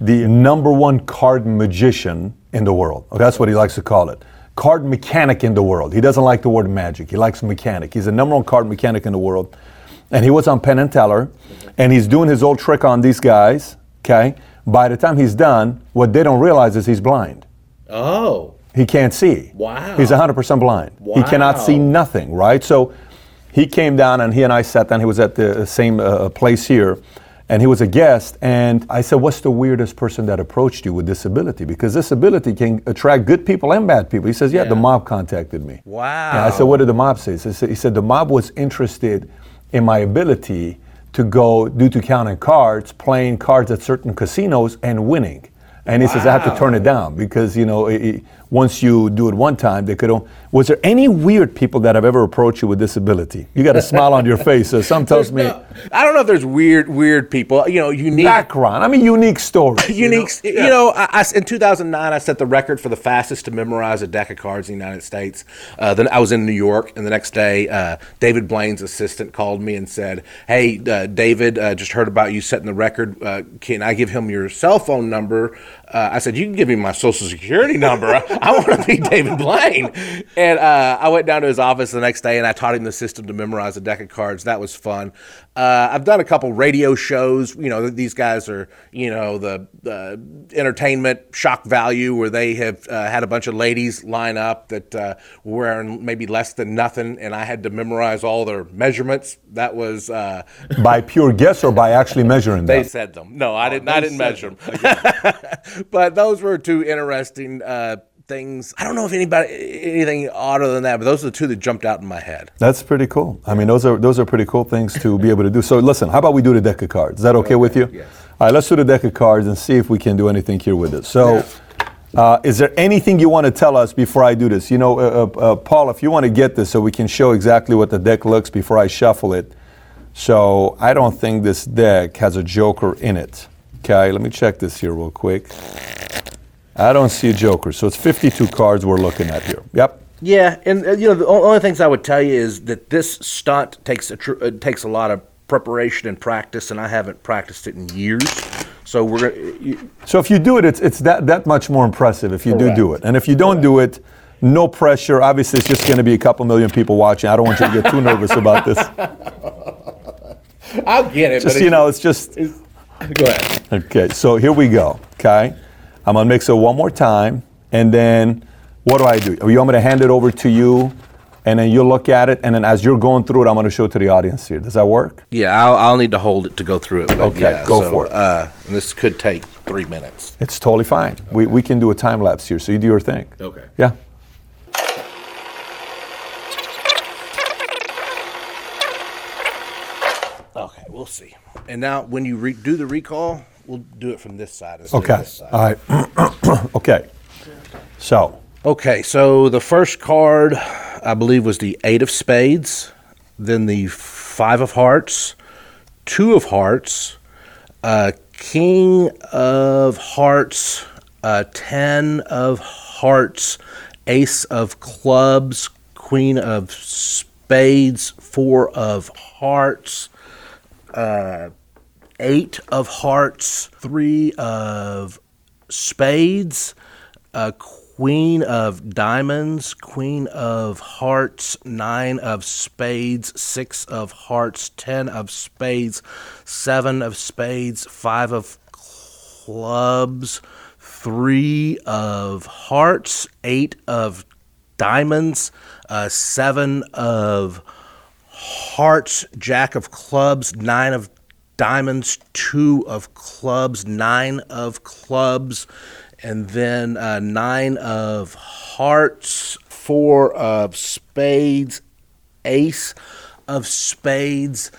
Speaker 3: the number one card magician in the world. That's what he likes to call it. Card mechanic in the world. He doesn't like the word magic. He likes mechanic. He's the number one card mechanic in the world. And he was on Penn and Teller, and he's doing his old trick on these guys. Okay. By the time he's done, what they don't realize is he's blind.
Speaker 4: Oh.
Speaker 3: He can't see.
Speaker 4: Wow.
Speaker 3: He's 100% blind. Wow. He cannot see nothing, right? So he came down and he and I sat down. He was at the same uh, place here and he was a guest. And I said, What's the weirdest person that approached you with disability? Because disability can attract good people and bad people. He says, Yeah, the mob contacted me.
Speaker 4: Wow.
Speaker 3: And I said, What did the mob say? He said, The mob was interested in my ability to go due to counting cards, playing cards at certain casinos and winning. And he says, I have to turn it down because, you know, it- once you do it one time, they could. on- Was there any weird people that have ever approached you with disability? You got a smile on your face. So some tells me
Speaker 4: I don't know if there's weird weird people, you know, unique
Speaker 3: background. I mean, unique story.
Speaker 4: unique. You know, I, I- in 2009, I set the record for the fastest to memorize a deck of cards in the United States. Uh, then I was in New York, and the next day, uh, David Blaine's assistant called me and said, "Hey, uh, David, uh, just heard about you setting the record. Uh, can I give him your cell phone number?" Uh, I said, "You can give me my social security number. I want to be David Blaine. And uh, I went down to his office the next day and I taught him the system to memorize a deck of cards. That was fun. Uh, I've done a couple radio shows. You know, these guys are, you know, the, the entertainment shock value where they have uh, had a bunch of ladies line up that uh, were wearing maybe less than nothing, and I had to memorize all their measurements. That was uh,
Speaker 3: By pure guess or by actually measuring them.
Speaker 4: they said them. No, I didn't. I didn't measure them. but those were two interesting uh, things. I don't know if anybody anything odder than that, but those are the two that jumped out in my head.
Speaker 3: That's pretty cool. I mean, those are those are pretty cool things to be able to do. So listen, how about we do the deck of cards? Is that okay, with you?
Speaker 4: yes.
Speaker 3: All right, let's do the deck of cards and see if we can do anything here with it. So, uh, is there anything you want to tell us before I do this? You know, uh, uh, uh, Paul, if you want to get this so we can show exactly what the deck looks before I shuffle it. So I don't think this deck has a joker in it. Okay, let me check this here real quick. I don't see a joker, so it's 52 cards we're looking at here. Yep.
Speaker 4: Yeah, and uh, you know the o- only things I would tell you is that this stunt takes a tr- uh, takes a lot of preparation and practice, and I haven't practiced it in years. So we're gonna. You,
Speaker 3: So if you do it, it's, it's that, that much more impressive if you do do it. And if you don't do it, no pressure. Obviously, it's just going to be a couple million people watching. I don't want you to get too nervous about this.
Speaker 4: I'll get it.
Speaker 3: Just, you know, it's just.
Speaker 4: go ahead.
Speaker 3: Okay, so here we go. Okay. I'm to mix it one more time. And then what do I do? You want me to hand it over to you? And then you look at it. And then as you're going through it, I'm to show it to the audience here. Does that work?
Speaker 4: Yeah, I'll, I'll need to hold it to go through it. But
Speaker 3: Okay,
Speaker 4: yeah,
Speaker 3: go
Speaker 4: so,
Speaker 3: for it.
Speaker 4: Uh, and this could take three minutes.
Speaker 3: It's totally fine. We, we can do a time lapse here. So you do your thing.
Speaker 4: Okay.
Speaker 3: Yeah.
Speaker 4: Okay, we'll see. And now, when you re- do the recall, we'll do it from this side instead of
Speaker 3: Okay.
Speaker 4: this side.
Speaker 3: All right. okay. So
Speaker 4: Okay, so the first card, I believe, was the Eight of Spades, then the Five of Hearts, Two of Hearts, uh, King of Hearts, uh, Ten of Hearts, Ace of Clubs, Queen of Spades, Four of Hearts, uh, Eight of Hearts, Three of Spades, a Queen of Diamonds, Queen of Hearts, Nine of Spades, Six of Hearts, Ten of Spades, Seven of Spades, Five of Clubs, Three of Hearts, Eight of Diamonds, uh, Seven of hearts, jack of clubs, nine of diamonds, two of clubs, nine of clubs, and then uh, nine of hearts, four of spades, ace of spades,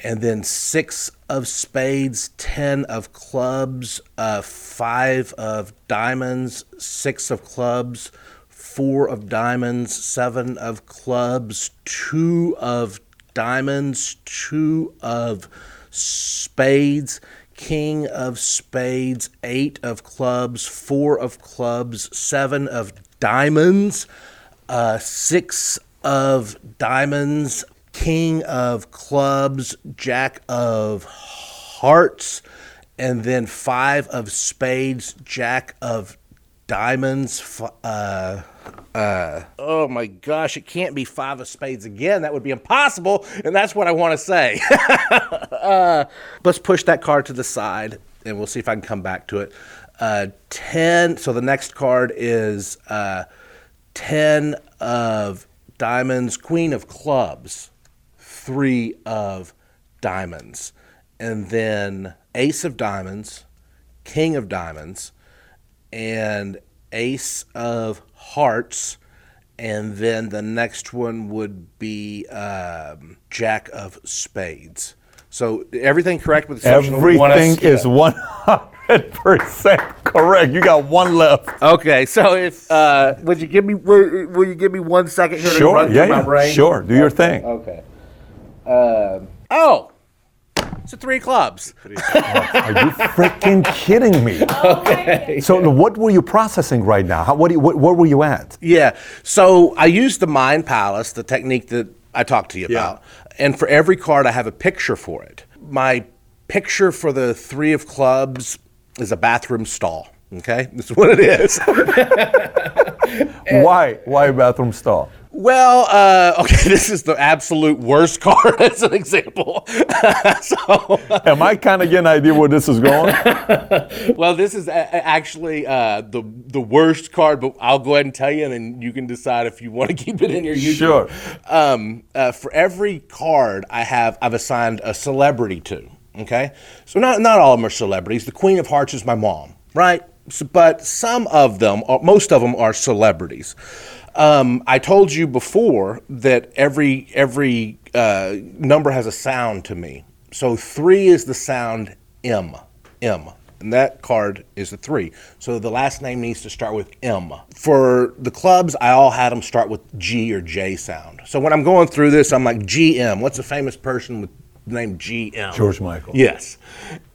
Speaker 4: and then six of spades, ten of clubs, uh, five of diamonds, six of clubs, four of diamonds, seven of clubs, two of diamonds, two of spades, king of spades, eight of clubs, four of clubs, seven of diamonds, uh, six of diamonds, king of clubs, jack of hearts, and then five of spades, jack of diamonds. Uh, uh, oh my gosh, it can't be five of spades again. That would be impossible, and that's what I want to say. uh, let's push that card to the side, and we'll see if I can come back to it. Uh, 10, so the next card is uh, 10 of diamonds, queen of clubs, three of diamonds, and then ace of diamonds, king of diamonds, and ace of hearts, and then the next one would be um, jack of spades. So everything correct with the exception of one of-
Speaker 3: everything is 100% correct. You got one left.
Speaker 4: Okay, so if uh, would you give me will, will you give me one second here to
Speaker 3: Sure.
Speaker 4: run
Speaker 3: Yeah,
Speaker 4: through my brain?
Speaker 3: Sure. Do your thing.
Speaker 4: Okay. Um, oh, it's a three clubs.
Speaker 3: Are you freaking kidding me? Oh, okay. So what were you processing right now? How, what, do you, what, where were you at?
Speaker 4: Yeah. So I use the Mind Palace, the technique that I talked to you
Speaker 3: Yeah.
Speaker 4: about. And for every card, I have a picture for it. My picture for the three of clubs is a bathroom stall. Okay, that's what it is.
Speaker 3: Why? Why bathroom stall?
Speaker 4: Well, uh, okay, this is the absolute worst card as an example. so,
Speaker 3: Am I kind of getting an idea where this is going?
Speaker 4: well, this is a- actually uh, the the worst card, but I'll go ahead and tell you, and then you can decide if you want to keep it in your YouTube.
Speaker 3: Sure.
Speaker 4: Um, uh, for every card I have, I've assigned a celebrity to. Okay, so not not all of them are celebrities. The Queen of Hearts is my mom, right? So, but some of them, or most of them, are celebrities. Um, I told you before that every every uh, number has a sound to me. So three is the sound M, M, and that card is a three. So the last name needs to start with M. For the clubs, I all had them start with G or J sound. So when I'm going through this, I'm like GM. What's a famous person with the name GM?
Speaker 3: George Michael.
Speaker 4: Yes.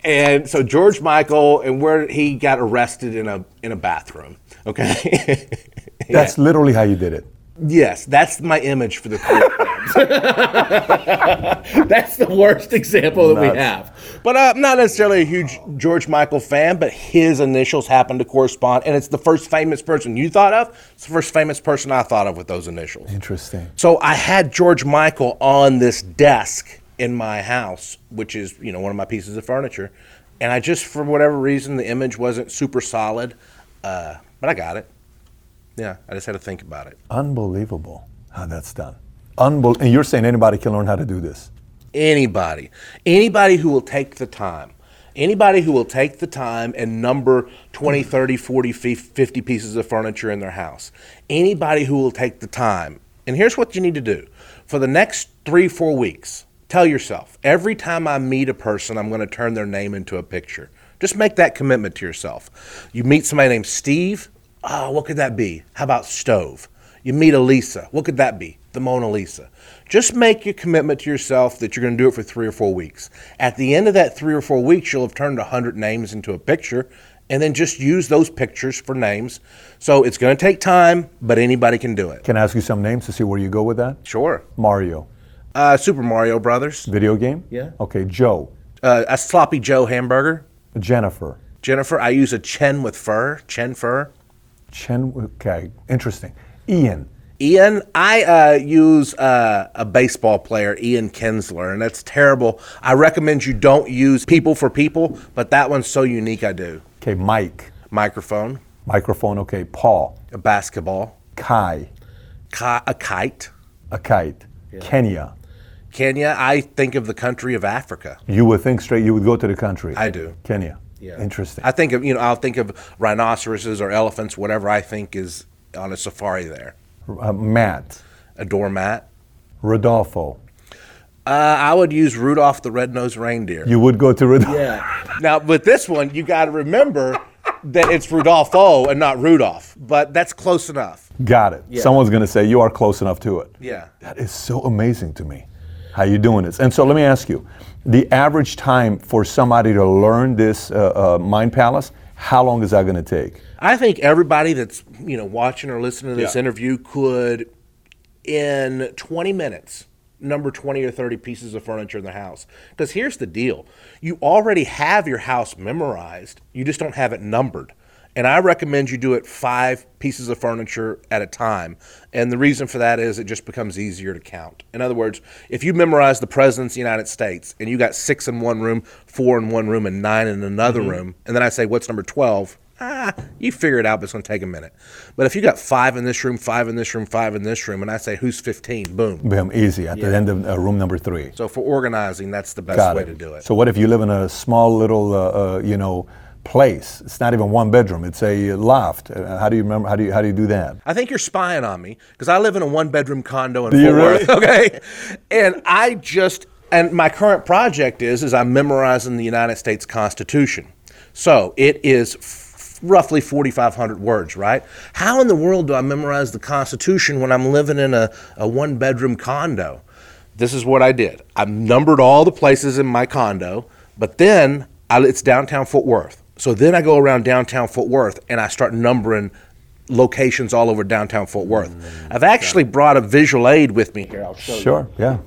Speaker 4: And so George Michael and where he got arrested in a in a bathroom. Okay.
Speaker 3: That's literally how you did it.
Speaker 4: yes, that's my image for the That's the worst example that we have. But I'm not necessarily a huge George Michael fan, but his initials happen to correspond, and it's the first famous person you thought of. It's the first famous person I thought of with those initials.
Speaker 3: Interesting.
Speaker 4: So I had George Michael on this desk in my house, which is you know one of my pieces of furniture, and I just for whatever reason the image wasn't super solid, uh, but I got it. Yeah, I just had to think about it.
Speaker 3: Unbelievable how that's done. Unbel- and you're saying anybody can learn how to do this.
Speaker 4: Anybody, anybody who will take the time, anybody who will take the time and number 20, 30, 40, 50 pieces of furniture in their house, anybody who will take the time, and here's what you need to do for the next three, four weeks, tell yourself every time I meet a person, I'm going to turn their name into a picture. Just make that commitment to yourself. You meet somebody named Steve, oh, what could that be? How about Stove? You meet a Lisa, what could that be? The Mona Lisa. Just make your commitment to yourself that you're going to do it for three or four weeks. At the end of that three or four weeks, you'll have turned 100 names into a picture, and then just use those pictures for names. So it's going to take time, but anybody can do it.
Speaker 3: Can I ask you some names to see where you go with that?
Speaker 4: Sure.
Speaker 3: Mario.
Speaker 4: Uh, Super Mario Brothers,
Speaker 3: Video game?
Speaker 4: Yeah.
Speaker 3: Okay, Joe.
Speaker 4: uh, a sloppy Joe hamburger.
Speaker 3: Jennifer.
Speaker 4: Jennifer, I use a Chen with fur, Chen fur.
Speaker 3: Chen. Okay, interesting. Ian.
Speaker 4: Ian, I uh, use uh, a baseball player, Ian Kinsler, and that's terrible. I recommend you don't use people for people, but that one's so unique. I do.
Speaker 3: Okay, Mike.
Speaker 4: Microphone,
Speaker 3: Microphone. Okay, Paul.
Speaker 4: a basketball,
Speaker 3: Kai.
Speaker 4: ki- a kite.
Speaker 3: A kite. Kenya.
Speaker 4: Kenya, I think of the country of Africa.
Speaker 3: You would think straight. You would go to the country.
Speaker 4: I do.
Speaker 3: Kenya. Yeah. Interesting.
Speaker 4: I think of you know I'll think of rhinoceroses or elephants, whatever I think is on a safari there.
Speaker 3: Uh, Matt.
Speaker 4: A doormat.
Speaker 3: Rodolfo.
Speaker 4: Uh, I would use Rudolph the Red-Nosed Reindeer.
Speaker 3: You would go to Rudolph. Yeah.
Speaker 4: Now, with this one, you got to remember that it's Rudolfo and not Rudolph, but that's close enough.
Speaker 3: Got it. Someone's going to say you are close enough to it.
Speaker 4: Yeah.
Speaker 3: That is so amazing to me. How you doing this? And so let me ask you, the average time for somebody to learn this uh, uh, Mind Palace, how long is that going to take?
Speaker 4: I think everybody that's you know watching or listening to this
Speaker 3: Yeah.
Speaker 4: interview could, in 20 minutes, number 20 or 30 pieces of furniture in the house. Because here's the deal: you already have your house memorized. You just don't have it numbered. And I recommend you do it five pieces of furniture at a time. And the reason for that is it just becomes easier to count. In other words, if you memorize the President's of the United States and you got six in one room, four in one room, and nine in another room, and then I say, what's number 12? Ah, you figure it out, but it's going to take a minute. But if you got five in this room, five in this room, five in this room, and I say, who's 15? Boom.
Speaker 3: Boom, easy at the end of uh, room number three.
Speaker 4: So for organizing, that's the best
Speaker 3: Got
Speaker 4: way
Speaker 3: it.
Speaker 4: to do it.
Speaker 3: So what if you live in a small little, uh, uh, you know, place? It's not even one bedroom. It's a loft. Uh, how do you remember? How do you how do you do that?
Speaker 4: I think you're spying on me because I live in a one bedroom condo in
Speaker 3: Do
Speaker 4: Fort
Speaker 3: really?
Speaker 4: Worth. Okay, and I just and my current project is is I'm memorizing the United States Constitution. So it is f- roughly 4,500 words, right? How in the world do I memorize the Constitution when I'm living in a, a one bedroom condo? This is what I did. I numbered all the places in my condo, but then I, it's downtown Fort Worth. So then I go around downtown Fort Worth and I start numbering locations all over downtown Fort Worth. I've actually brought a visual aid with me here. I'll show you.
Speaker 3: Sure. Yeah.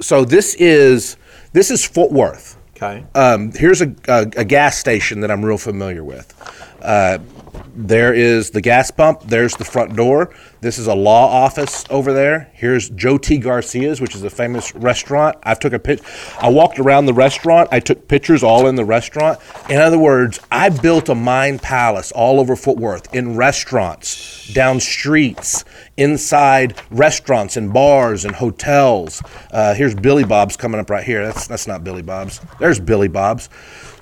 Speaker 4: So this is this is Fort Worth.
Speaker 3: Okay.
Speaker 4: Um, here's a, a, a gas station that I'm real familiar with. Uh, there is the gas pump. There's the front door. This is a law office over there. Here's Joe T. Garcia's, which is a famous restaurant. I took a pic. I walked around the restaurant. I took pictures all in the restaurant. In other words, I built a mind palace all over Fort Worth in restaurants, down streets, inside restaurants and bars and hotels. Uh, here's Billy Bob's coming up right here. That's that's not Billy Bob's. There's Billy Bob's.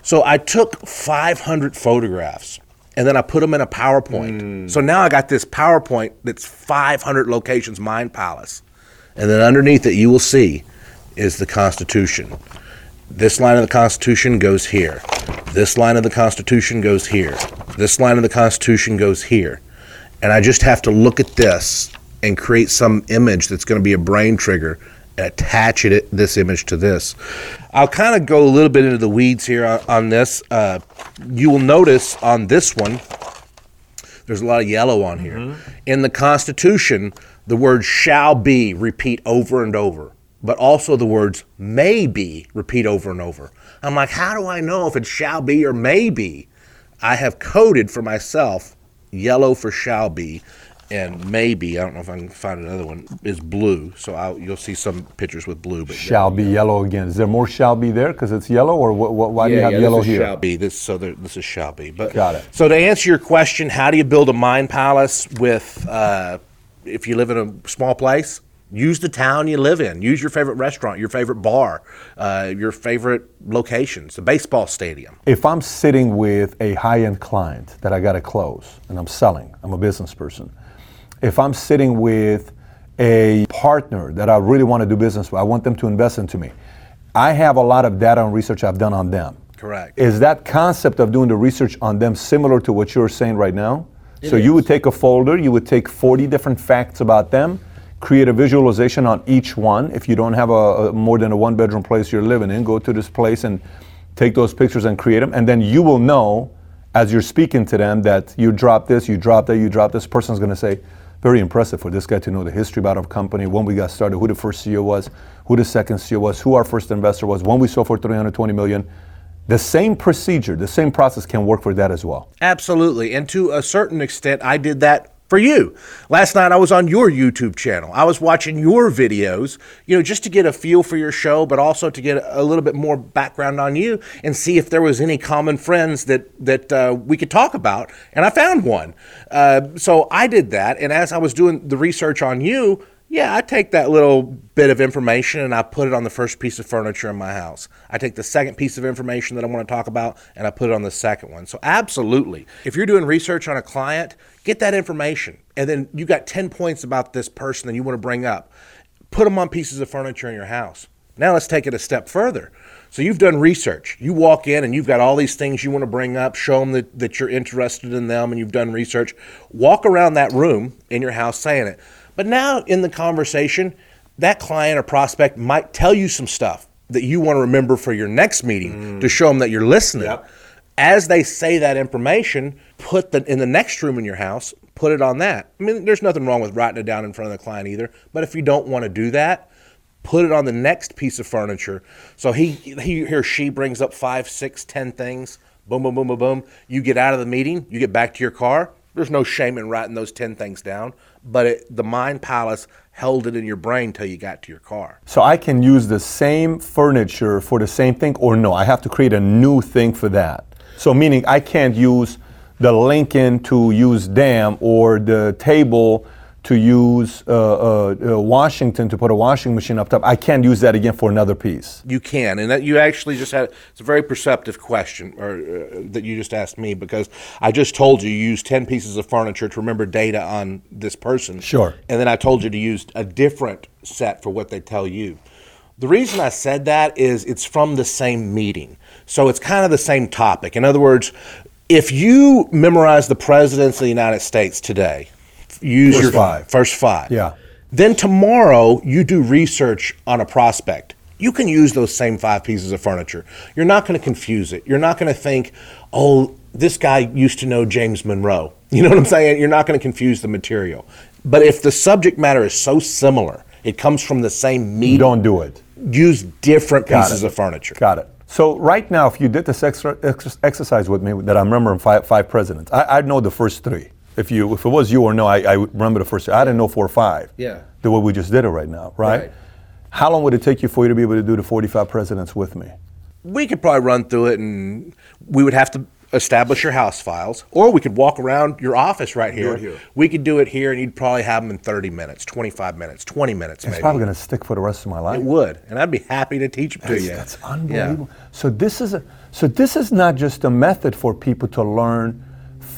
Speaker 4: So I took 500 photographs and then I put them in a PowerPoint. Mm. So now I got this PowerPoint that's 500 locations, Mind Palace. And then underneath it, you will see is the Constitution. This line of the Constitution goes here. This line of the Constitution goes here. This line of the Constitution goes here. And I just have to look at this and create some image that's going to be a brain trigger attach it this image to this. I'll kind of go a little bit into the weeds here on, on this. Uh, you will notice on this one, there's a lot of yellow on here. In the Constitution, the word shall be repeat over and over, but also the words may be repeat over and over. I'm like, how do I know if it shall be or may be? I have coded for myself yellow for shall be and maybe I don't know if I can find another one is blue. So I'll, you'll see some pictures with blue, but
Speaker 3: Shall be yellow again. Is there more shall be there because it's yellow, or what, what, why do you have
Speaker 4: this
Speaker 3: yellow
Speaker 4: is
Speaker 3: here?
Speaker 4: Shall be this so there, this is shall be. But
Speaker 3: Got it.
Speaker 4: So to answer your question, how do you build a mind palace with uh, if you live in a small place? Use the town you live in. Use your favorite restaurant, your favorite bar, uh, your favorite locations, the baseball stadium.
Speaker 3: If I'm sitting with a high-end client that I got to close and I'm selling, I'm a business person. If I'm sitting with a partner that I really want to do business with, I want them to invest into me. I have a lot of data and research I've done on them.
Speaker 4: Correct.
Speaker 3: Is that concept of doing the research on them similar to what you're saying right now? so you would take a folder, you would take 40 different facts about them, create a visualization on each one. If you don't have a, a more than a one bedroom place you're living in, go to this place and take those pictures and create them, and then you will know as you're speaking to them that you drop this, you drop that, you drop this. Person's going to say, very impressive for this guy to know the history about our company, when we got started, who the first CEO was, who the second CEO was, who our first investor was, when we sold for 320 million. The same procedure, the same process can work for that as well.
Speaker 4: Absolutely. And to a certain extent, I did that for you. Last night I was on your YouTube channel. I was watching your videos, you know, just to get a feel for your show, but also to get a little bit more background on you and see if there was any common friends that that uh, we could talk about. And I found one. Uh, so I did that. And as I was doing the research on you, yeah, I take that little bit of information and I put it on the first piece of furniture in my house. I take the second piece of information that I want to talk about and I put it on the second one. So, absolutely. If you're doing research on a client, get that information. And then you got 10 points about this person that you want to bring up. Put them on pieces of furniture in your house. Now, let's take it a step further. So, you've done research. You walk in and you've got all these things you want to bring up, show them that, that you're interested in them and you've done research. Walk around that room in your house saying it. But now in the conversation, that client or prospect might tell you some stuff that you want to remember for your next meeting to mm. show them that you're listening. As they say that information, put the in the next room in your house, put it on that. I mean, there's nothing wrong with writing it down in front of the client either. But if you don't want to do that, put it on the next piece of furniture. So he he or she brings up five, six, ten things. Boom, boom, boom, boom, boom. You get out of the meeting, you get back to your car. There's no shame in writing those 10 things down, but it, the mind palace held it in your brain till you got to your car.
Speaker 3: So I can use the same furniture for the same thing, or no, I have to create a new thing for that. So meaning I can't use the Lincoln to use dam or the table to use uh, uh, uh, Washington to put a washing machine up top. I can't use that again for another piece.
Speaker 4: You can, and that you actually just had. It's a very perceptive question, or uh, that you just asked me because I just told you you use ten pieces of furniture to remember data on this person.
Speaker 3: Sure.
Speaker 4: And then I told you to use a different set for what they tell you. The reason I said that is it's from the same meeting, so it's kind of the same topic. In other words, if you memorize the presidents of the United States today, use
Speaker 3: First
Speaker 4: your
Speaker 3: five.
Speaker 4: first five.
Speaker 3: Yeah.
Speaker 4: Then tomorrow you do research on a prospect. You can use those same five pieces of furniture. You're not going to confuse it. You're not going to think, oh, this guy used to know James Monroe. You know what I'm saying? You're not going to confuse the material. But if the subject matter is so similar, it comes from the same
Speaker 3: You don't do it.
Speaker 4: use different
Speaker 3: Got
Speaker 4: pieces
Speaker 3: it.
Speaker 4: of furniture.
Speaker 3: Got it. So right now, if you did this exercise with me, that I'm remembering five, five presidents, I, I know the first three. If you, if it was you or no, I, I remember the first. I didn't know four or five.
Speaker 4: Yeah.
Speaker 3: The way we just did it right now, right?
Speaker 4: Right.
Speaker 3: How long would it take you for you to be able to do the 45 presidents with me?
Speaker 4: we could probably run through it and we would have to establish your house files or we could walk around your office right here.
Speaker 3: it here.
Speaker 4: We could do it here and you'd probably have them in 30 minutes, 25 minutes, 20 minutes
Speaker 3: It's
Speaker 4: maybe.
Speaker 3: probably going to stick for the rest of my life.
Speaker 4: it would. And I'd be happy to teach them to you.
Speaker 3: that's
Speaker 4: Yeah.
Speaker 3: unbelievable. So this is a, so this is not just a method for people to learn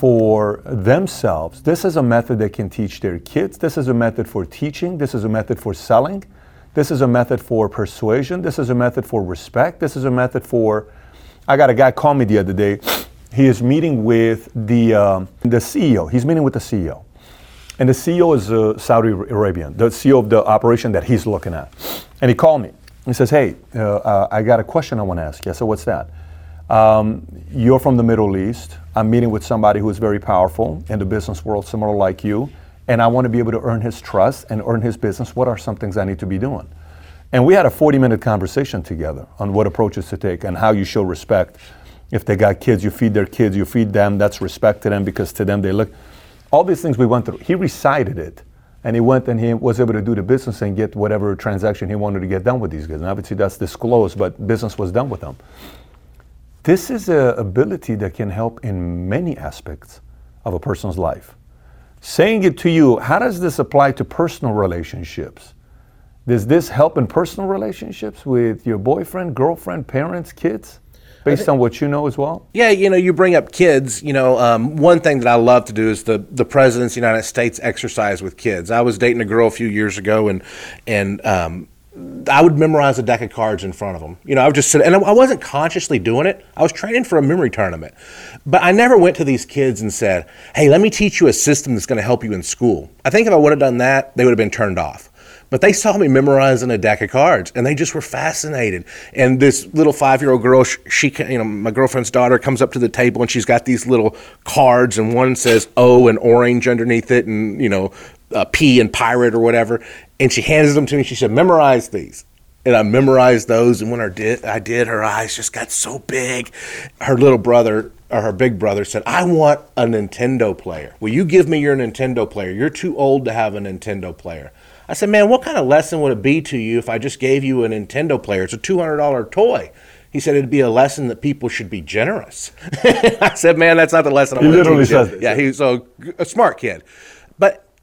Speaker 3: for themselves. This is a method they can teach their kids. This is a method for teaching. This is a method for selling. This is a method for persuasion. This is a method for respect. This is a method for. I got a guy call me the other day. He is meeting with the um, the CEO. He's meeting with the CEO. And the CEO is uh, Saudi Arabian, the CEO of the operation that he's looking at. And he called me. He says, Hey, uh, uh, I got a question I want to ask you. I said, What's that? Um, you're from the Middle East. I'm meeting with somebody who is very powerful in the business world, similar like you. And I want to be able to earn his trust and earn his business. What are some things I need to be doing? And we had a 40 minute conversation together on what approaches to take and how you show respect. If they got kids, you feed their kids, you feed them, that's respect to them because to them they look. All these things we went through. He recited it and he went and he was able to do the business and get whatever transaction he wanted to get done with these guys. And obviously that's disclosed, but business was done with them. This is an ability that can help in many aspects of a person's life. Saying it to you, how does this apply to personal relationships? Does this help in personal relationships with your boyfriend, girlfriend, parents, kids? Based on what you know as well?
Speaker 4: Yeah, you know, you bring up kids. You know, um, one thing that I love to do is the the president's United States exercise with kids. I was dating a girl a few years ago, and and um, I would memorize a deck of cards in front of them. You know, I would just sit, and I wasn't consciously doing it. I was training for a memory tournament, but I never went to these kids and said, "Hey, let me teach you a system that's going to help you in school." I think if I would have done that, they would have been turned off. But they saw me memorizing a deck of cards, and they just were fascinated. And this little five-year-old girl, she, you know, my girlfriend's daughter, comes up to the table, and she's got these little cards, and one says O and orange underneath it, and you know, uh, P and pirate or whatever. And she hands them to me. She said, "Memorize these." And I memorized those, and when I did, I did. Her eyes just got so big. Her little brother or her big brother said, "I want a Nintendo player. Will you give me your Nintendo player? You're too old to have a Nintendo player." I said, "Man, what kind of lesson would it be to you if I just gave you a Nintendo player? It's a two hundred dollar toy." He said it'd be a lesson that people should be generous. I said, "Man, that's not the lesson." I'm
Speaker 3: He literally
Speaker 4: teach you."
Speaker 3: says
Speaker 4: "Yeah, he's so a smart kid."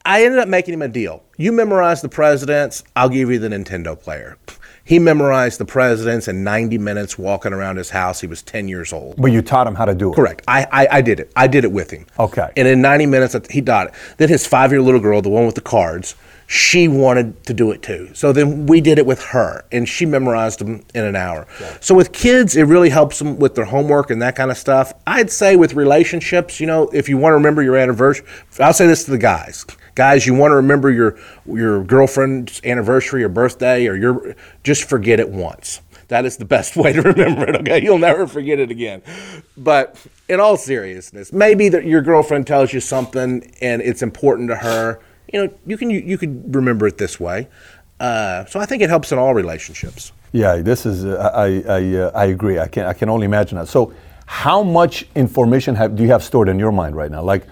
Speaker 4: I ended up making him a deal. You memorize the presidents, I'll give you the Nintendo player. He memorized the presidents in 90 minutes walking around his house. He was 10 years old.
Speaker 3: But you taught him how to do it.
Speaker 4: Correct. I, I, I did it. I did it with him.
Speaker 3: Okay.
Speaker 4: And in 90 minutes, he got it. Then his five year little girl, the one with the cards, she wanted to do it too. So then we did it with her, and she memorized them in an hour. So with kids, it really helps them with their homework and that kind of stuff. I'd say with relationships, you know, if you want to remember your anniversary, I'll say this to the guys. Guys, you want to remember your your girlfriend's anniversary or birthday or your just forget it once. That is the best way to remember it. Okay, you'll never forget it again. But in all seriousness, maybe that your girlfriend tells you something and it's important to her. You know, you can you, you could remember it this way. Uh, so I think it helps in all relationships.
Speaker 3: Yeah, this is. Uh, I I, uh, I agree. I can I can only imagine that. So, how much information have, do you have stored in your mind right now? Like,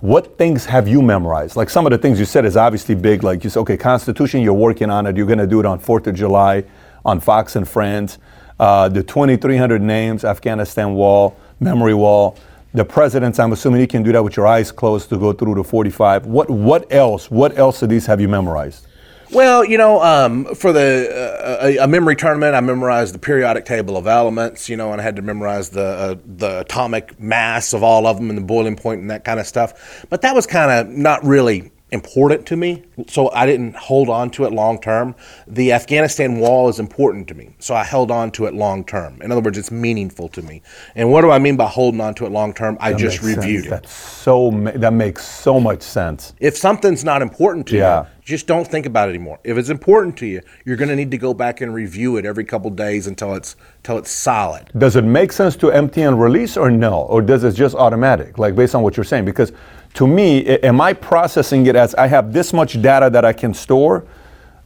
Speaker 3: what things have you memorized? Like some of the things you said is obviously big. Like you said, okay, Constitution, you're working on it. You're going to do it on Fourth of July, on Fox and Friends. Uh, the 2,300 names, Afghanistan wall, memory wall. The presidents, I'm assuming you can do that with your eyes closed to go through the 45. What what else? What else of these have you memorized?
Speaker 4: Well, you know, um, for the uh, a, memory tournament, I memorized the periodic table of elements. You know, and I had to memorize the uh, the atomic mass of all of them and the boiling point and that kind of stuff. But that was kind of not really important to me, so I didn't hold on to it long term. The Afghanistan wall is important to me, so I held on to it long term. In other words, it's meaningful to me. And what do I mean by holding on to it long term? I just
Speaker 3: Makes sense.
Speaker 4: reviewed it.
Speaker 3: That's so. That makes so much sense.
Speaker 4: If something's not important to
Speaker 3: Yeah.
Speaker 4: you, just don't think about it anymore. If it's important to you, you're going to need to go back and review it every couple days until it's until it's solid.
Speaker 3: Does it make sense to empty and release or no? Or does it just automatic, like based on what you're saying? Because to me, am I processing it as I have this much data that I can store?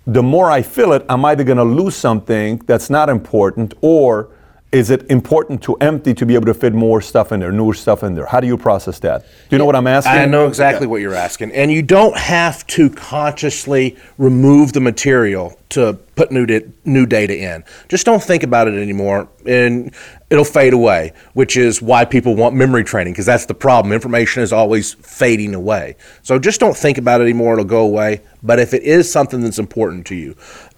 Speaker 3: The more I fill it, I'm either going to lose something that's not important or is it important to empty to be able to fit more stuff in there, newer stuff in there? How do you process that? Do you know what I'm asking?
Speaker 4: I know exactly what you're asking. And you don't have to consciously remove the material to put new, da- new data in. Just don't think about it anymore and it'll fade away, which is why people want memory training because that's the problem. Information is always fading away. So just don't think about it anymore, it'll go away. But if it is something that's important to you,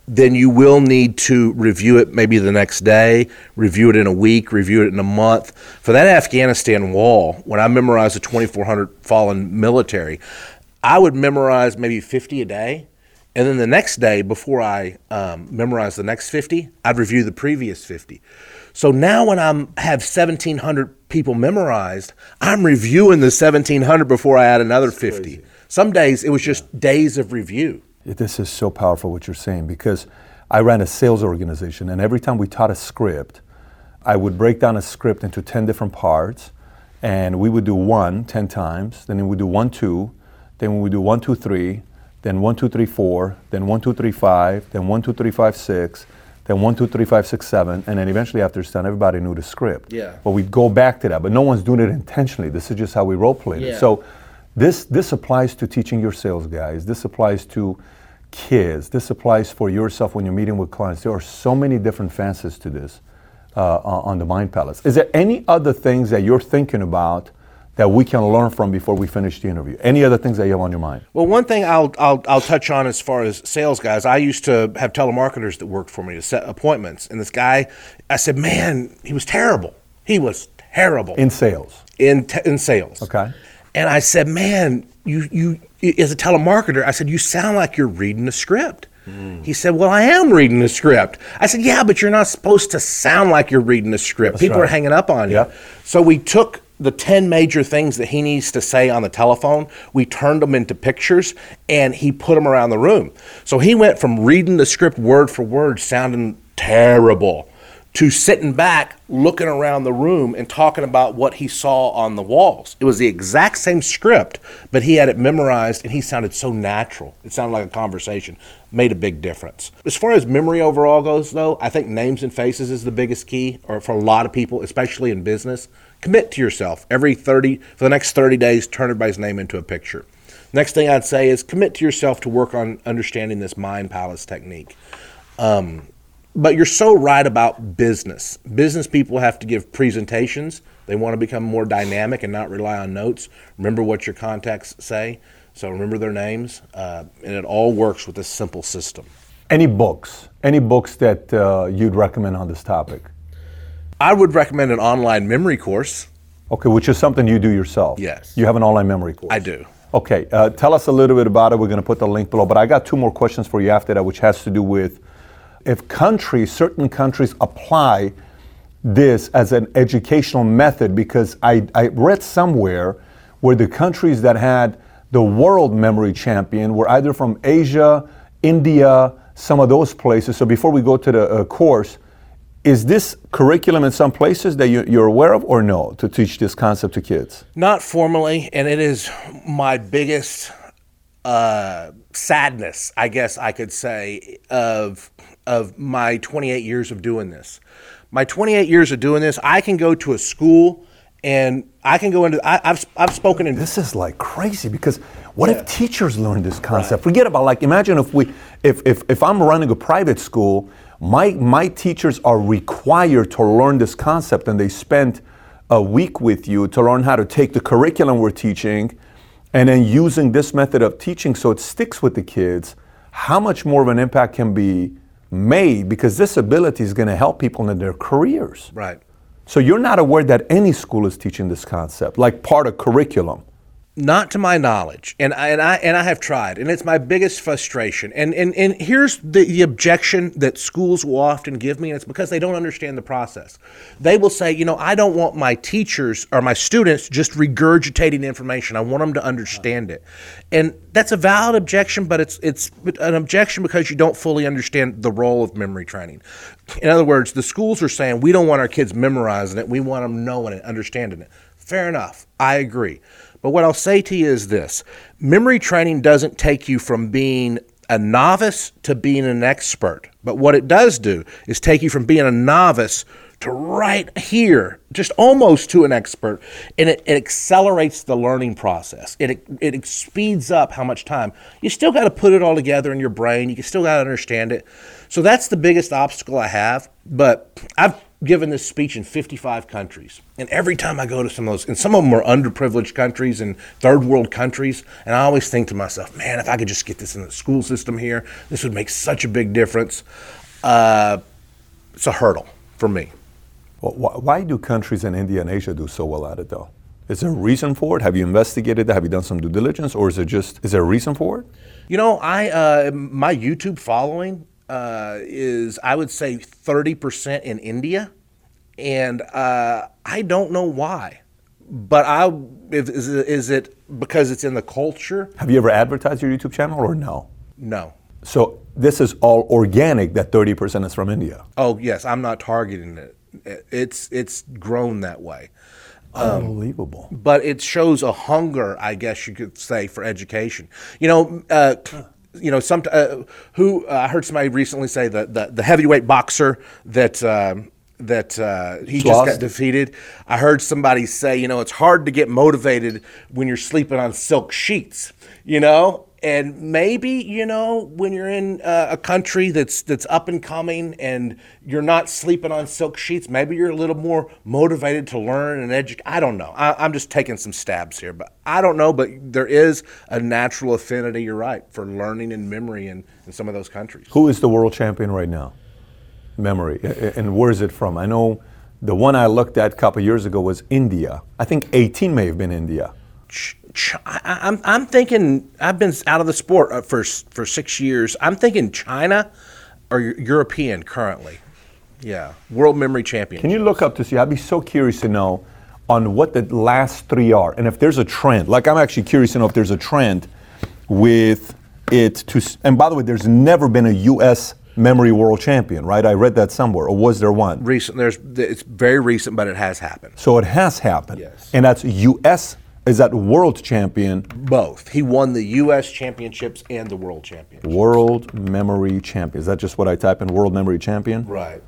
Speaker 4: then you will need to review it maybe the next day, review it in a week, review it in a month. For that Afghanistan wall, when I memorized the 2,400 fallen military, I would memorize maybe 50 a day. And then the next day, before I um, memorize the next 50, I'd review the previous 50. So now when I have 1,700 people memorized, I'm reviewing the 1,700 before I add another 50. Some days it was just days of review.
Speaker 3: This is so powerful what you're saying because I ran a sales organization, and every time we taught a script, I would break down a script into 10 different parts, and we would do one 10 times, then we would do one, two, then we would do one, two, three, then one, two, three, four, then one, two, three, five, then one, two, three, five, six, then one, two, three, five, six, seven, and then eventually after it's done, everybody knew the script.
Speaker 4: Yeah.
Speaker 3: But we'd go back to that, but no one's doing it intentionally. This is just how we role played
Speaker 4: Yeah.
Speaker 3: it. So this this applies to teaching your sales guys. This applies to kids. This applies for yourself when you're meeting with clients. There are so many different facets to this uh, on the Mind Palace. Is there any other things that you're thinking about that we can learn from before we finish the interview? Any other things that you have on your mind?
Speaker 4: Well, one thing I'll, I'll I'll touch on as far as sales guys, I used to have telemarketers that worked for me to set appointments, and this guy, I said, man, he was terrible. He was terrible
Speaker 3: In sales.
Speaker 4: in te- in sales.
Speaker 3: Okay.
Speaker 4: And I said, man, you you as a telemarketer, I said, you sound like you're reading a script. Hmm. He said, well, I am reading a script. I said, yeah, but you're not supposed to sound like you're reading a script. People are hanging up on you.
Speaker 3: Yep.
Speaker 4: So we took the 10 major things that he needs to say on the telephone, we turned them into pictures and he put them around the room. So he went from reading the script word for word, sounding terrible, to sitting back, looking around the room and talking about what he saw on the walls. It was the exact same script, but he had it memorized and he sounded so natural. It sounded like a conversation. Made a big difference. As far as memory overall goes, though, I think names and faces is the biggest key, or for a lot of people, especially in business. Commit to yourself. Every 30, for the next 30 days, turn everybody's name into a picture. Next thing I'd say is commit to yourself to work on understanding this mind palace technique. Um, but you're so right about business. Business people have to give presentations. They want to become more dynamic and not rely on notes. Remember what your contacts say. So remember their names, uh, and it all works with this simple system.
Speaker 3: Any books? Any books that uh, you'd recommend on this topic?
Speaker 4: I would recommend an online memory course.
Speaker 3: Okay, which is something you do yourself.
Speaker 4: Yes.
Speaker 3: You have an online memory course.
Speaker 4: I do.
Speaker 3: Okay, uh, tell us a little bit about it. We're going to put the link below, but I got two more questions for you after that, which has to do with if countries, certain countries, apply this as an educational method. Because I, I read somewhere where the countries that had the world memory champion were either from Asia, India, some of those places. So before we go to the uh, course, is this curriculum in some places that you, you're aware of, or no, to teach this concept to kids?
Speaker 4: Not formally, and it is my biggest uh, sadness, I guess I could say, of of my 28 years of doing this. My 28 years of doing this, I can go to a school and I can go into. I, I've I've spoken in
Speaker 3: This is like crazy because what if teachers learn this concept? Forget about like imagine if we if, if if I'm running a private school, my my teachers are required to learn this concept and they spend a week with you to learn how to take the curriculum we're teaching and then using this method of teaching so it sticks with the kids. How much more of an impact can be made because this ability is going to help people in their careers.
Speaker 4: right.
Speaker 3: So you're not aware that any school is teaching this concept, like part of curriculum.
Speaker 4: Not to my knowledge, and I, and I and I have tried, and it's my biggest frustration. And and and here's the, the objection that schools will often give me, and it's because they don't understand the process. They will say, you know, I don't want my teachers or my students just regurgitating information. I want them to understand it, and that's a valid objection, but it's it's an objection because you don't fully understand the role of memory training. In other words, the schools are saying we don't want our kids memorizing it; we want them knowing it, understanding it. Fair enough, I agree. But what I'll say to you is this memory training doesn't take you from being a novice to being an expert. But what it does do is take you from being a novice to right here, just almost to an expert, and it, it accelerates the learning process. It, it it speeds up how much time. You still got to put it all together in your brain. You still got to understand it. So that's the biggest obstacle I have. But I've given this speech in 55 countries, and every time I go to some of those, and some of them are underprivileged countries and third world countries, and I always think to myself, man, if I could just get this in the school system here, this would make such a big difference. Uh, it's a hurdle for me.
Speaker 3: Well, why do countries in India and Asia do so well at it, though? Is there a reason for it? Have you investigated that? Have you done some due diligence, or is it just is there a reason for it?
Speaker 4: You know, I uh, my YouTube following uh, is I would say thirty percent in India, and uh, I don't know why, but I if, is, it- is it because it's in the culture?
Speaker 3: Have you ever advertised your YouTube channel, or no?
Speaker 4: No.
Speaker 3: So this is all organic. That thirty percent is from India.
Speaker 4: Oh yes, I'm not targeting it. It's it's grown that way.
Speaker 3: Unbelievable.
Speaker 4: but it shows a hunger, I guess you could say, for education. You know, uh, you know, some uh, who uh, I heard somebody recently say that the, the heavyweight boxer that. Um, that uh, he just
Speaker 3: Lost?
Speaker 4: got defeated. I heard somebody say, you know, it's hard to get motivated when you're sleeping on silk sheets, you know, and maybe you know when you're in uh, a country that's that's up and coming and you're not sleeping on silk sheets, maybe you're a little more motivated to learn and educate. I don't know. I, I'm just taking some stabs here, but I don't know. But there is a natural affinity. You're right for learning and memory in, in some of those countries.
Speaker 3: Who is the world champion right now? Memory. And where is it from? I know the one I looked at a couple years ago was India. I think 18 may have been India.
Speaker 4: Ch- I, I'm, I'm thinking I've been out of the sport uh, for for six years. I'm thinking China or European currently. Yeah, World Memory Champion.
Speaker 3: Can you look up to see? I'd be so curious to know on what the last three are, and if there's a trend. Like I'm actually curious to know if there's a trend with it to. And by the way, there's never been a U.S. memory world champion, right? I read that somewhere, or was there one?
Speaker 4: recent? There's it's very recent, but it has happened.
Speaker 3: So it has happened.
Speaker 4: Yes.
Speaker 3: And that's U.S. Is that world champion?
Speaker 4: Both. He won the U.S. championships and the World Championship.
Speaker 3: World memory champion. Is that just what I type in? World memory champion.
Speaker 4: Right.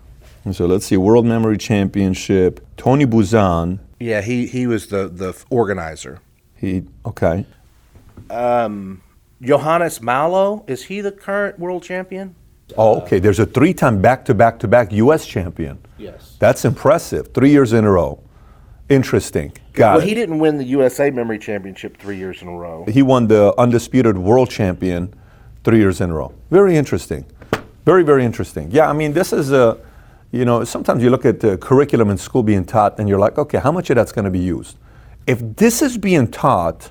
Speaker 3: And so let's see. World memory championship. Tony Buzan.
Speaker 4: Yeah, he he was the the organizer.
Speaker 3: He okay.
Speaker 4: Um, Johannes Mallow is he the current world champion?
Speaker 3: Oh, okay. There's a three-time back-to-back-to-back U.S. champion.
Speaker 4: Yes.
Speaker 3: That's impressive. Three years in a row. Interesting. Got
Speaker 4: well,
Speaker 3: it.
Speaker 4: he didn't win the USA Memory Championship three years in a row.
Speaker 3: He won the undisputed world champion three years in a row. Very interesting. Very, very interesting. Yeah, I mean, this is a, you know, sometimes you look at the curriculum in school being taught and you're like, okay, how much of that's going to be used? If this is being taught,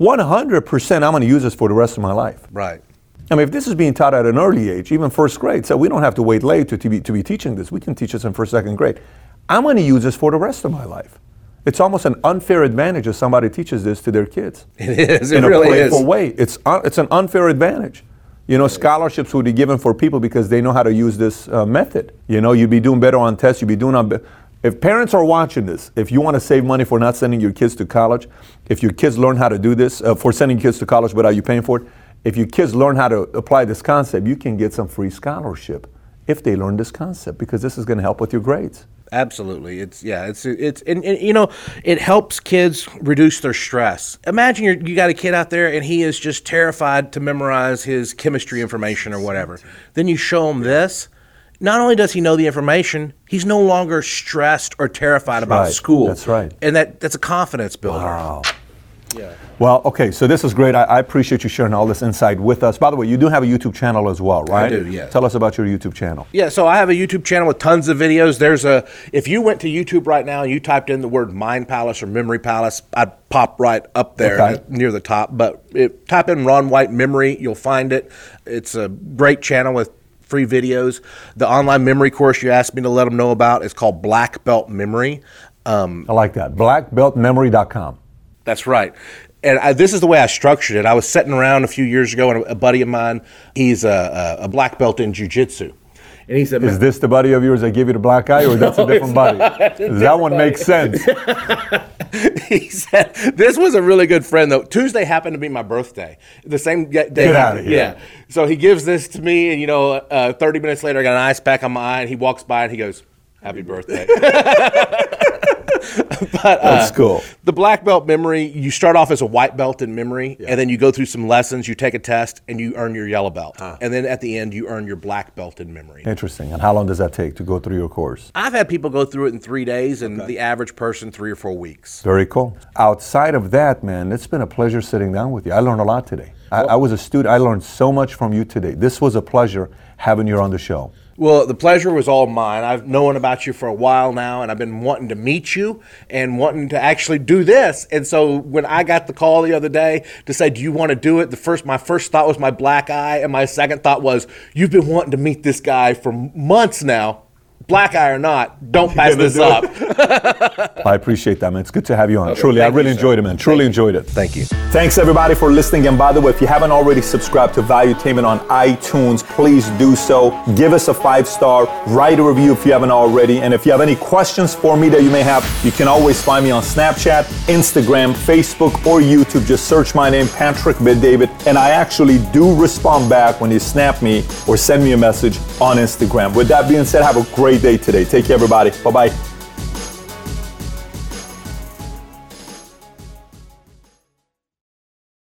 Speaker 3: 100% I'm going to use this for the rest of my life.
Speaker 4: Right.
Speaker 3: I mean, if this is being taught at an early age, even first grade, so we don't have to wait late to, to, be, to be teaching this. We can teach this in first, second grade. I'm going to use this for the rest of my life. It's almost an unfair advantage if somebody teaches this to their kids
Speaker 4: It is. It
Speaker 3: in
Speaker 4: really
Speaker 3: a playful
Speaker 4: is.
Speaker 3: way. It's un, it's an unfair advantage. You know, scholarships would be given for people because they know how to use this uh, method. You know, you'd be doing better on tests. You'd be doing on. Be- if parents are watching this, if you want to save money for not sending your kids to college, if your kids learn how to do this uh, for sending kids to college without you paying for it, if your kids learn how to apply this concept, you can get some free scholarship if they learn this concept because this is going to help with your grades.
Speaker 4: Absolutely, it's yeah, it's it's and, and you know it helps kids reduce their stress. Imagine you're, you got a kid out there and he is just terrified to memorize his chemistry information or whatever. Then you show him this. Not only does he know the information, he's no longer stressed or terrified about
Speaker 3: right.
Speaker 4: school.
Speaker 3: That's right.
Speaker 4: and that that's a confidence builder.
Speaker 3: Wow.
Speaker 4: Yeah.
Speaker 3: Well, okay, so this is great. I, I appreciate you sharing all this insight with us. By the way, you do have a YouTube channel as well, right?
Speaker 4: I do, yes.
Speaker 3: Tell us about your YouTube channel.
Speaker 4: Yeah, so I have a YouTube channel with tons of videos. There's a if you went to YouTube right now and you typed in the word Mind Palace or Memory Palace, I'd pop right up there
Speaker 3: Okay.
Speaker 4: near the top. But it, type in Ron White Memory, you'll find it. It's a great channel with free videos. The online memory course you asked me to let them know about is called Black Belt Memory. Um,
Speaker 3: I like that. Blackbeltmemory.com.
Speaker 4: that's right. And I, this is the way I structured it. I was sitting around a few years ago, and a, a buddy of mine, he's a, a, black belt in jujitsu. And he said,
Speaker 3: Is this the buddy of yours that gave you the black eye, or that's a different buddy? that one makes sense.
Speaker 4: he said this was a really good friend though. Tuesday happened to be my birthday. The same day.
Speaker 3: Get outta here.
Speaker 4: Yeah. So he gives this to me, and you know, uh, thirty minutes later, I got an ice pack on my eye, and he walks by and he goes, Happy birthday. but uh,
Speaker 3: That's cool.
Speaker 4: the black belt memory, you start off as a white belt in memory, and then you go through some lessons, you take a test, and you earn your yellow belt. And then at the end, you earn your black belt in memory.
Speaker 3: Interesting. And how long does that take to go through your course?
Speaker 4: I've had people go through it in three days, and the average person, three or four weeks.
Speaker 3: Very cool. Outside of that, man, it's been a pleasure sitting down with you. I learned a lot today. I, I was a student. I learned so much from you today. This was a pleasure having you on the show.
Speaker 4: Well, the pleasure was all mine. I've known about you for a while now, and I've been wanting to meet you and wanting to actually do this. And so when I got the call the other day to say, "Do you want to do it?" the first my first thought was my black eye, and my second thought was, "You've been wanting to meet this guy for months now." Black eye or not, don't pass this
Speaker 3: do
Speaker 4: up.
Speaker 3: I appreciate that, man. It's good to have you on. Truly, I
Speaker 4: thank you,
Speaker 3: really
Speaker 4: sir.
Speaker 3: enjoyed it, man. Truly enjoyed it.
Speaker 4: Thank you.
Speaker 3: Thanks everybody for listening. And by the way, if you haven't already subscribed to Valuetainment on iTunes, please do so. Give us a five star, write a review if you haven't already. And if you have any questions for me that you may have, you can always find me on Snapchat, Instagram, Facebook, or YouTube. Just search my name, Patrick David, and I actually do respond back when you snap me or send me a message on Instagram. With that being said, have a great day today. Take care, everybody. Bye bye.